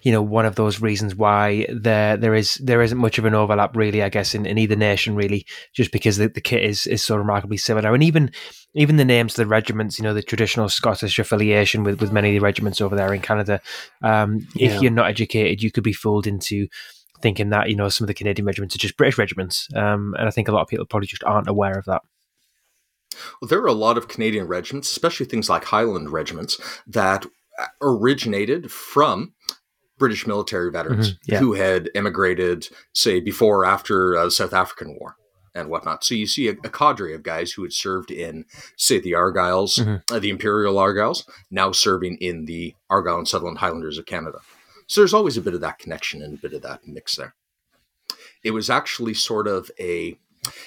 you know, one of those reasons why there there is there isn't much of an overlap really, I guess, in, in either nation really, just because the, the kit is is so remarkably similar. And even even the names of the regiments, you know, the traditional Scottish affiliation with, with many of the regiments over there in Canada. Um, Yeah. if you're not educated, you could be fooled into thinking that, you know, some of the Canadian regiments are just British regiments. Um, and I think a lot of people probably just aren't aware of that. Well, there are a lot of Canadian regiments, especially things like Highland regiments, that originated from British military veterans Mhm, yeah. who had immigrated, say, before or after uh, the South African War and whatnot. So you see a, a cadre of guys who had served in, say, the Argylls, Mhm. uh, the Imperial Argylls, now serving in the Argyll and Sutherland Highlanders of Canada. So there's always a bit of that connection and a bit of that mix there. It was actually sort of a,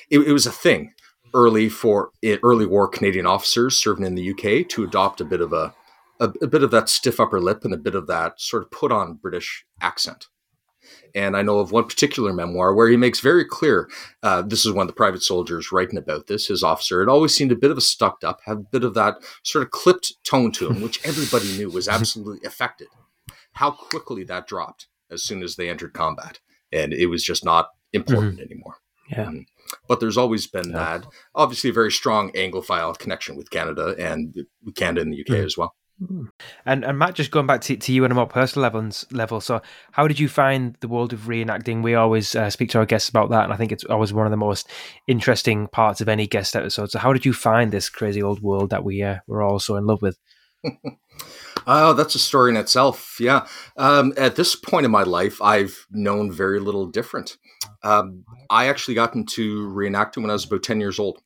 it, it was a thing early for eh, early war Canadian officers serving in the UK to adopt a bit of a, a, a bit of that stiff upper lip and a bit of that sort of put on British accent. And I know of one particular memoir where he makes very clear uh, this is one of the private soldiers writing about this. His officer had always seemed a bit of a stuck up, had a bit of that sort of clipped tone to him, which everybody knew was absolutely affected. How quickly that dropped as soon as they entered combat. And it was just not important mm-hmm. anymore. Yeah. Um, but there's always been yeah. that, obviously, a very strong Anglophile connection with Canada and Canada and the UK mm. as well. And and Matt, just going back to, to you on a more personal level, level. So, how did you find the world of reenacting? We always uh, speak to our guests about that, and I think it's always one of the most interesting parts of any guest episode. So, how did you find this crazy old world that we uh, were all so in love with? oh, that's a story in itself. Yeah. Um, at this point in my life, I've known very little different. Um, I actually got into reenacting when I was about ten years old.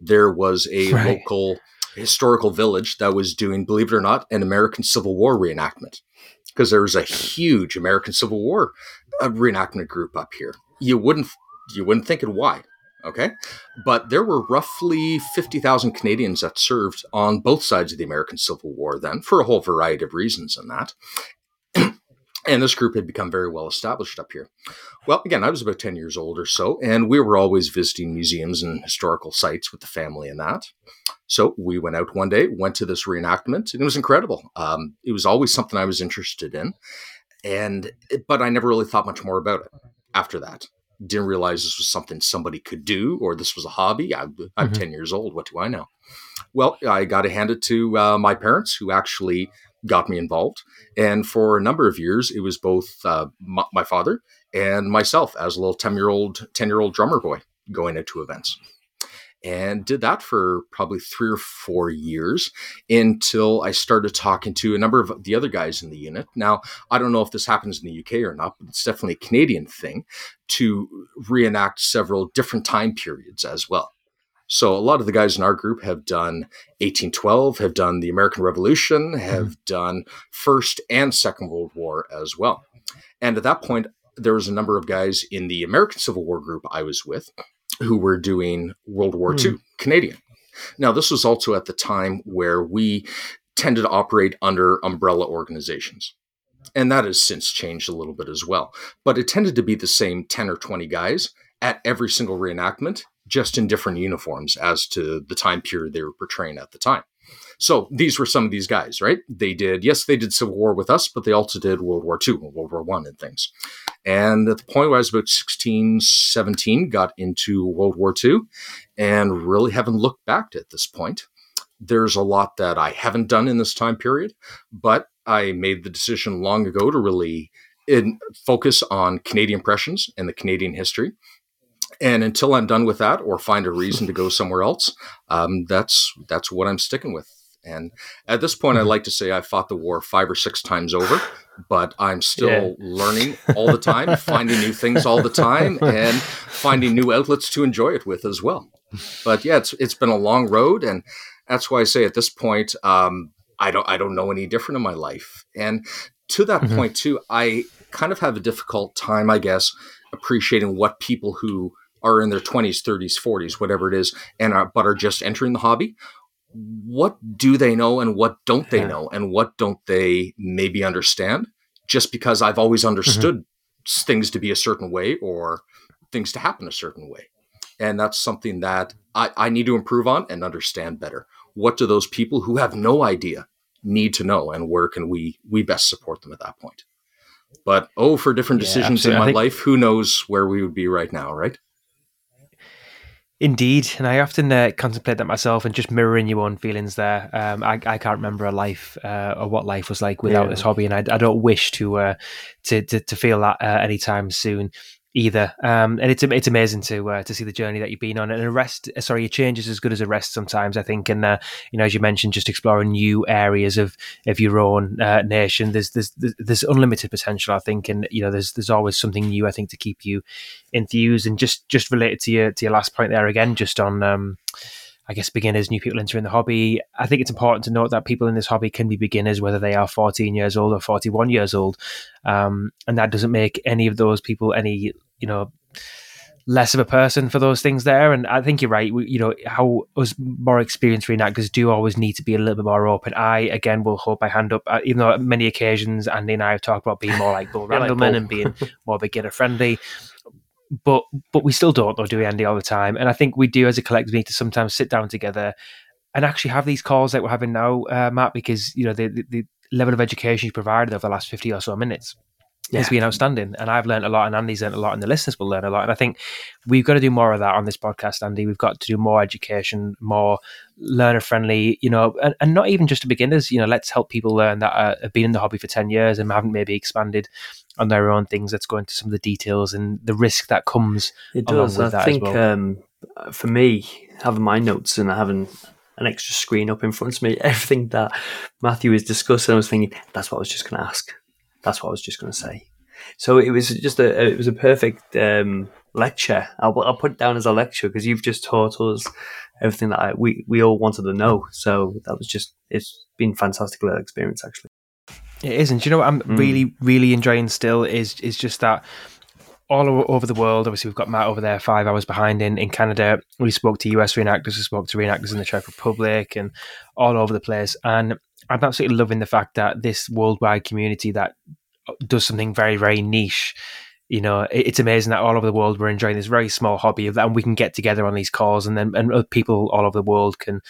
There was a right. local historical village that was doing, believe it or not, an American Civil War reenactment because there was a huge American Civil War uh, reenactment group up here. You wouldn't you wouldn't think it why, okay? But there were roughly fifty thousand Canadians that served on both sides of the American Civil War then, for a whole variety of reasons, and that. And this group had become very well established up here. Well, again, I was about 10 years old or so, and we were always visiting museums and historical sites with the family and that. So we went out one day, went to this reenactment, and it was incredible. Um, it was always something I was interested in, and but I never really thought much more about it after that. Didn't realize this was something somebody could do, or this was a hobby. I, am mm-hmm. 10 years old. What do I know? Well, I got to hand it to uh, my parents, who actually got me involved. And for a number of years, it was both uh, my, my father and myself as a little 10 year old 10 year old drummer boy going into events and did that for probably three or four years until I started talking to a number of the other guys in the unit. Now, I don't know if this happens in the UK or not, but it's definitely a Canadian thing to reenact several different time periods as well. So a lot of the guys in our group have done 1812, have done the American Revolution, have mm-hmm. done First and Second World War as well. And at that point, there was a number of guys in the American Civil War group I was with who were doing World War mm. II Canadian. Now, this was also at the time where we tended to operate under umbrella organizations. And that has since changed a little bit as well. But it tended to be the same 10 or 20 guys at every single reenactment just in different uniforms as to the time period they were portraying at the time. So these were some of these guys, right? They did, yes, they did Civil War with us, but they also did World War II and World War One and things. And at the point where I was about 16, 17, got into World War II and really haven't looked back at this point. There's a lot that I haven't done in this time period, but I made the decision long ago to really in, focus on Canadian impressions and the Canadian history and until I'm done with that or find a reason to go somewhere else, um, that's that's what I'm sticking with. And at this point, I mm-hmm. like to say I fought the war five or six times over, but I'm still yeah. learning all the time, finding new things all the time, and finding new outlets to enjoy it with as well. But yeah, it's it's been a long road, and that's why I say at this point, um, I don't I don't know any different in my life. And to that mm-hmm. point too, I kind of have a difficult time, I guess, appreciating what people who are in their 20s, 30s, 40s, whatever it is, and are, but are just entering the hobby. What do they know and what don't they know and what don't they maybe understand? Just because I've always mm-hmm. understood mm-hmm. things to be a certain way or things to happen a certain way. And that's something that I, I need to improve on and understand better. What do those people who have no idea need to know and where can we we best support them at that point? But oh, for different decisions yeah, in my think- life, who knows where we would be right now, right? Indeed, and I often uh, contemplate that myself, and just mirroring your own feelings there. Um, I, I can't remember a life uh, or what life was like without yeah. this hobby, and I, I don't wish to, uh, to, to to feel that uh, anytime soon either. Um, and it's it's amazing to uh, to see the journey that you've been on. And a rest, sorry, a change is as good as a rest sometimes. I think, and uh, you know, as you mentioned, just exploring new areas of of your own uh, nation. There's, there's there's unlimited potential. I think, and you know, there's there's always something new. I think to keep you enthused. And just just related to your to your last point there again, just on. Um, I guess beginners, new people entering the hobby. I think it's important to note that people in this hobby can be beginners, whether they are 14 years old or 41 years old. Um, and that doesn't make any of those people any, you know, less of a person for those things there. And I think you're right. We, you know, how us more experienced reenactors do always need to be a little bit more open. I, again, will hold my hand up, uh, even though many occasions Andy and I have talked about being more like like Randleman Bull. and being more beginner friendly. But but we still don't, though, do we, Andy, all the time? And I think we do as a collective need to sometimes sit down together and actually have these calls that we're having now, uh, Matt, because, you know, the, the, the level of education you provided over the last 50 or so minutes has been outstanding. And I've learned a lot, and Andy's learned a lot, and the listeners will learn a lot. And I think we've got to do more of that on this podcast, Andy. We've got to do more education, more learner friendly, you know, and, and not even just to beginners. You know, let's help people learn that uh, have been in the hobby for 10 years and haven't maybe expanded on their own things. Let's go into some of the details and the risk that comes. It does. I think well. um, for me, having my notes and having an extra screen up in front of me, everything that Matthew was discussing, I was thinking that's what I was just going to ask. That's what I was just going to say. So it was just a it was a perfect um, lecture. I'll, I'll put it down as a lecture because you've just taught us everything that I, we we all wanted to know. So that was just it's been a fantastic little experience actually. It isn't. Do you know what I'm Mm. really, really enjoying still is is just that all over the world. Obviously, we've got Matt over there, five hours behind in, in Canada. We spoke to US reenactors, we spoke to reenactors in the Czech Republic, and all over the place. And I'm absolutely loving the fact that this worldwide community that uh, does something very, very niche. You know, it- it's amazing that all over the world we're enjoying this very small hobby and we can get together on these calls, and then and people all over the world can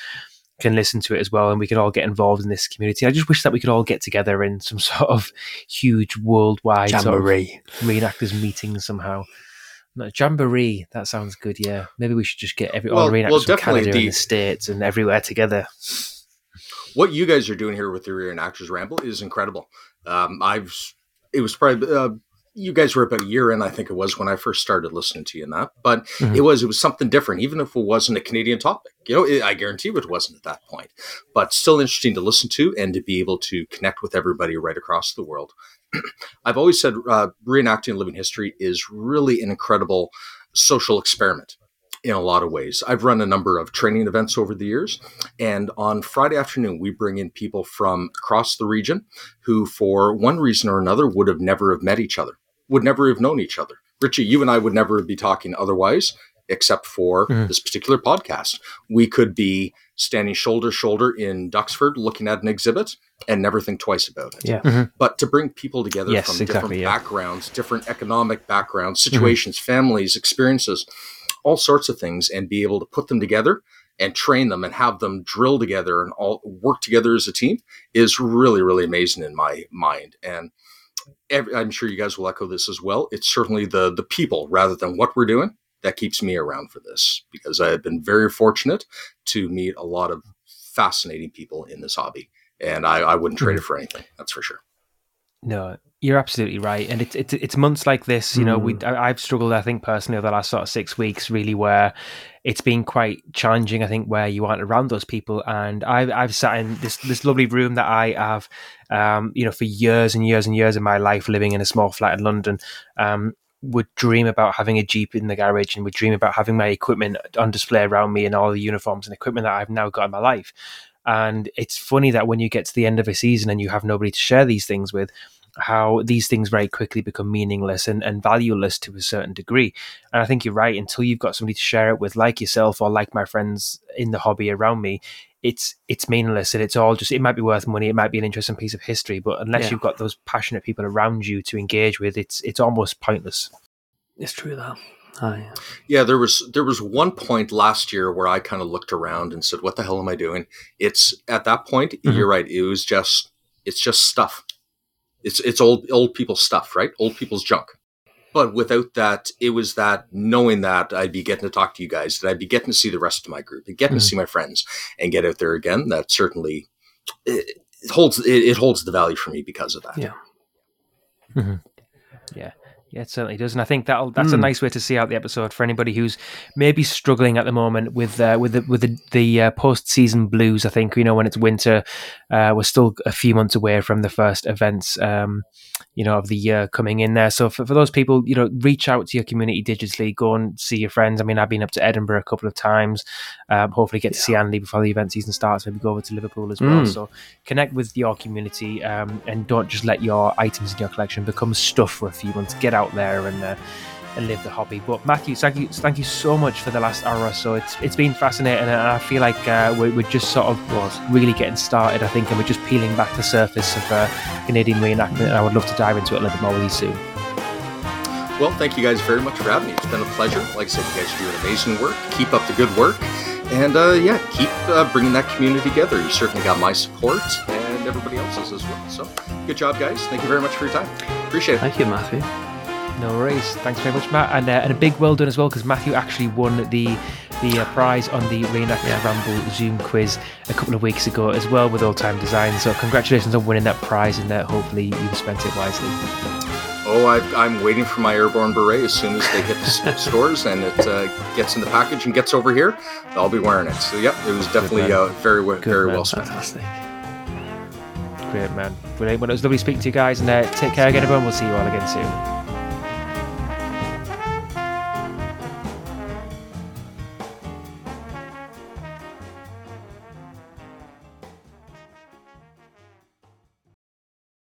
can listen to it as well, and we can all get involved in this community. I just wish that we could all get together in some sort of huge worldwide sort of reenactors meeting somehow. No, jamboree. That sounds good. Yeah, maybe we should just get every all Well- the reenactors well, from Canada the- and the states and everywhere together. what you guys are doing here with the reenactors ramble is incredible. Um, I've it was probably uh, you guys were about a year in, I think it was when I first started listening to you in that, but Mhm. it was it was something different, even if it wasn't a Canadian topic. You know, it, I guarantee it wasn't at that point, but still interesting to listen to and to be able to connect with everybody right across the world. I've always said uh, reenacting living history is really an incredible social experiment in a lot of ways. I've run a number of training events over the years, and on Friday afternoon, we bring in people from across the region who, for one reason or another, would have never have met each other, would never have known each other. Richie, you and I would never be talking otherwise, except for Mhm. this particular podcast. We could be standing shoulder to shoulder in Duxford looking at an exhibit and never think twice about it. Yeah. But to bring people together Yes, from exactly, different yeah. backgrounds, different economic backgrounds, situations, families, experiences, all sorts of things, and be able to put them together and train them and have them drill together and all work together as a team is really, really amazing in my mind. And every, I'm sure you guys will echo this as well. It's certainly the the people rather than what we're doing that keeps me around for this because I have been very fortunate to meet a lot of fascinating people in this hobby. And I, I wouldn't trade it hmm. for anything. That's for sure. No, you're absolutely right, and it's it's it's months like this. You know, we I, I've struggled. I think personally over the last sort of six weeks, really, where it's been quite challenging. I think where you aren't around those people, and I've I've sat in this this lovely room that I have, um, you know, for years and years and years of my life, living in a small flat in London. Um, would dream about having a jeep in the garage, and would dream about having my equipment on display around me, and all the uniforms and equipment that I've now got in my life. And it's funny that when you get to the end of a season and you have nobody to share these things with, how these things very quickly become meaningless and, and valueless to a certain degree. And I think you're right. Until you've got somebody to share it with, like yourself or like my friends in the hobby around me, it's it's meaningless and it's all just it might be worth money, it might be an interesting piece of history, but unless Yeah. you've got those passionate people around you to engage with, it's it's almost pointless. It's true that. Aye. Yeah, there was there was one point last year where I kind of looked around and said, "What the hell am I doing?" It's at that point. Mhm. You're right. It was just it's just stuff. It's it's old old people's stuff, right? Old people's junk. But without that, it was that knowing that I'd be getting to talk to you guys, that I'd be getting to see the rest of my group, and getting Mhm. to see my friends, and get out there again. That certainly it, it holds it, it holds the value for me because of that. Yeah. Yeah, it certainly does, and I think that that's a Mm. nice way to see out the episode for anybody who's maybe struggling at the moment with uh, with the with the, the uh, post season blues. I think you know when it's winter, uh, we're still a few months away from the first events, um, you know, of the year coming in there. So for, for those people, you know, reach out to your community digitally, go and see your friends. I mean, I've been up to Edinburgh a couple of times. Um, hopefully, get to see Andy before the event season starts. Maybe go over to Liverpool as well. Mm. So connect with your community um, and don't just let your items in your collection become stuff for a few months. Get out there and uh, and live the hobby. But Matthew, thank you, thank you so much for the last hour or so. It's it's been fascinating, and I feel like uh, we're, we're just sort of Was. really getting started. I think, and we're just peeling back the surface of uh, Canadian reenactment. And I would love to dive into it a little bit more with you soon. Well, thank you guys very much for having me. It's been a pleasure. Like I said, you guys do an amazing work. Keep up the good work. And uh, yeah, keep uh, bringing that community together. You certainly got my support and everybody else's as well. So good job, guys. Thank you very much for your time. Appreciate it. Thank you, Matthew. No worries. Thanks very much, Matt, and uh, and a big well done as well because Matthew actually won the the uh, prize on the Reenact Yeah. Ramble Zoom quiz a couple of weeks ago as well with All Time Design. So congratulations on winning that prize, and uh, hopefully you've spent it wisely. Oh, I, I'm waiting for my airborne beret as soon as they hit the stores and it uh, gets in the package and gets over here. I'll be wearing it. So, yep, it was definitely uh, very, very man. well spent. Fantastic. Great man. Brilliant. Well, it was lovely speaking to you guys, and uh, take care again, everyone. We'll see you all again soon.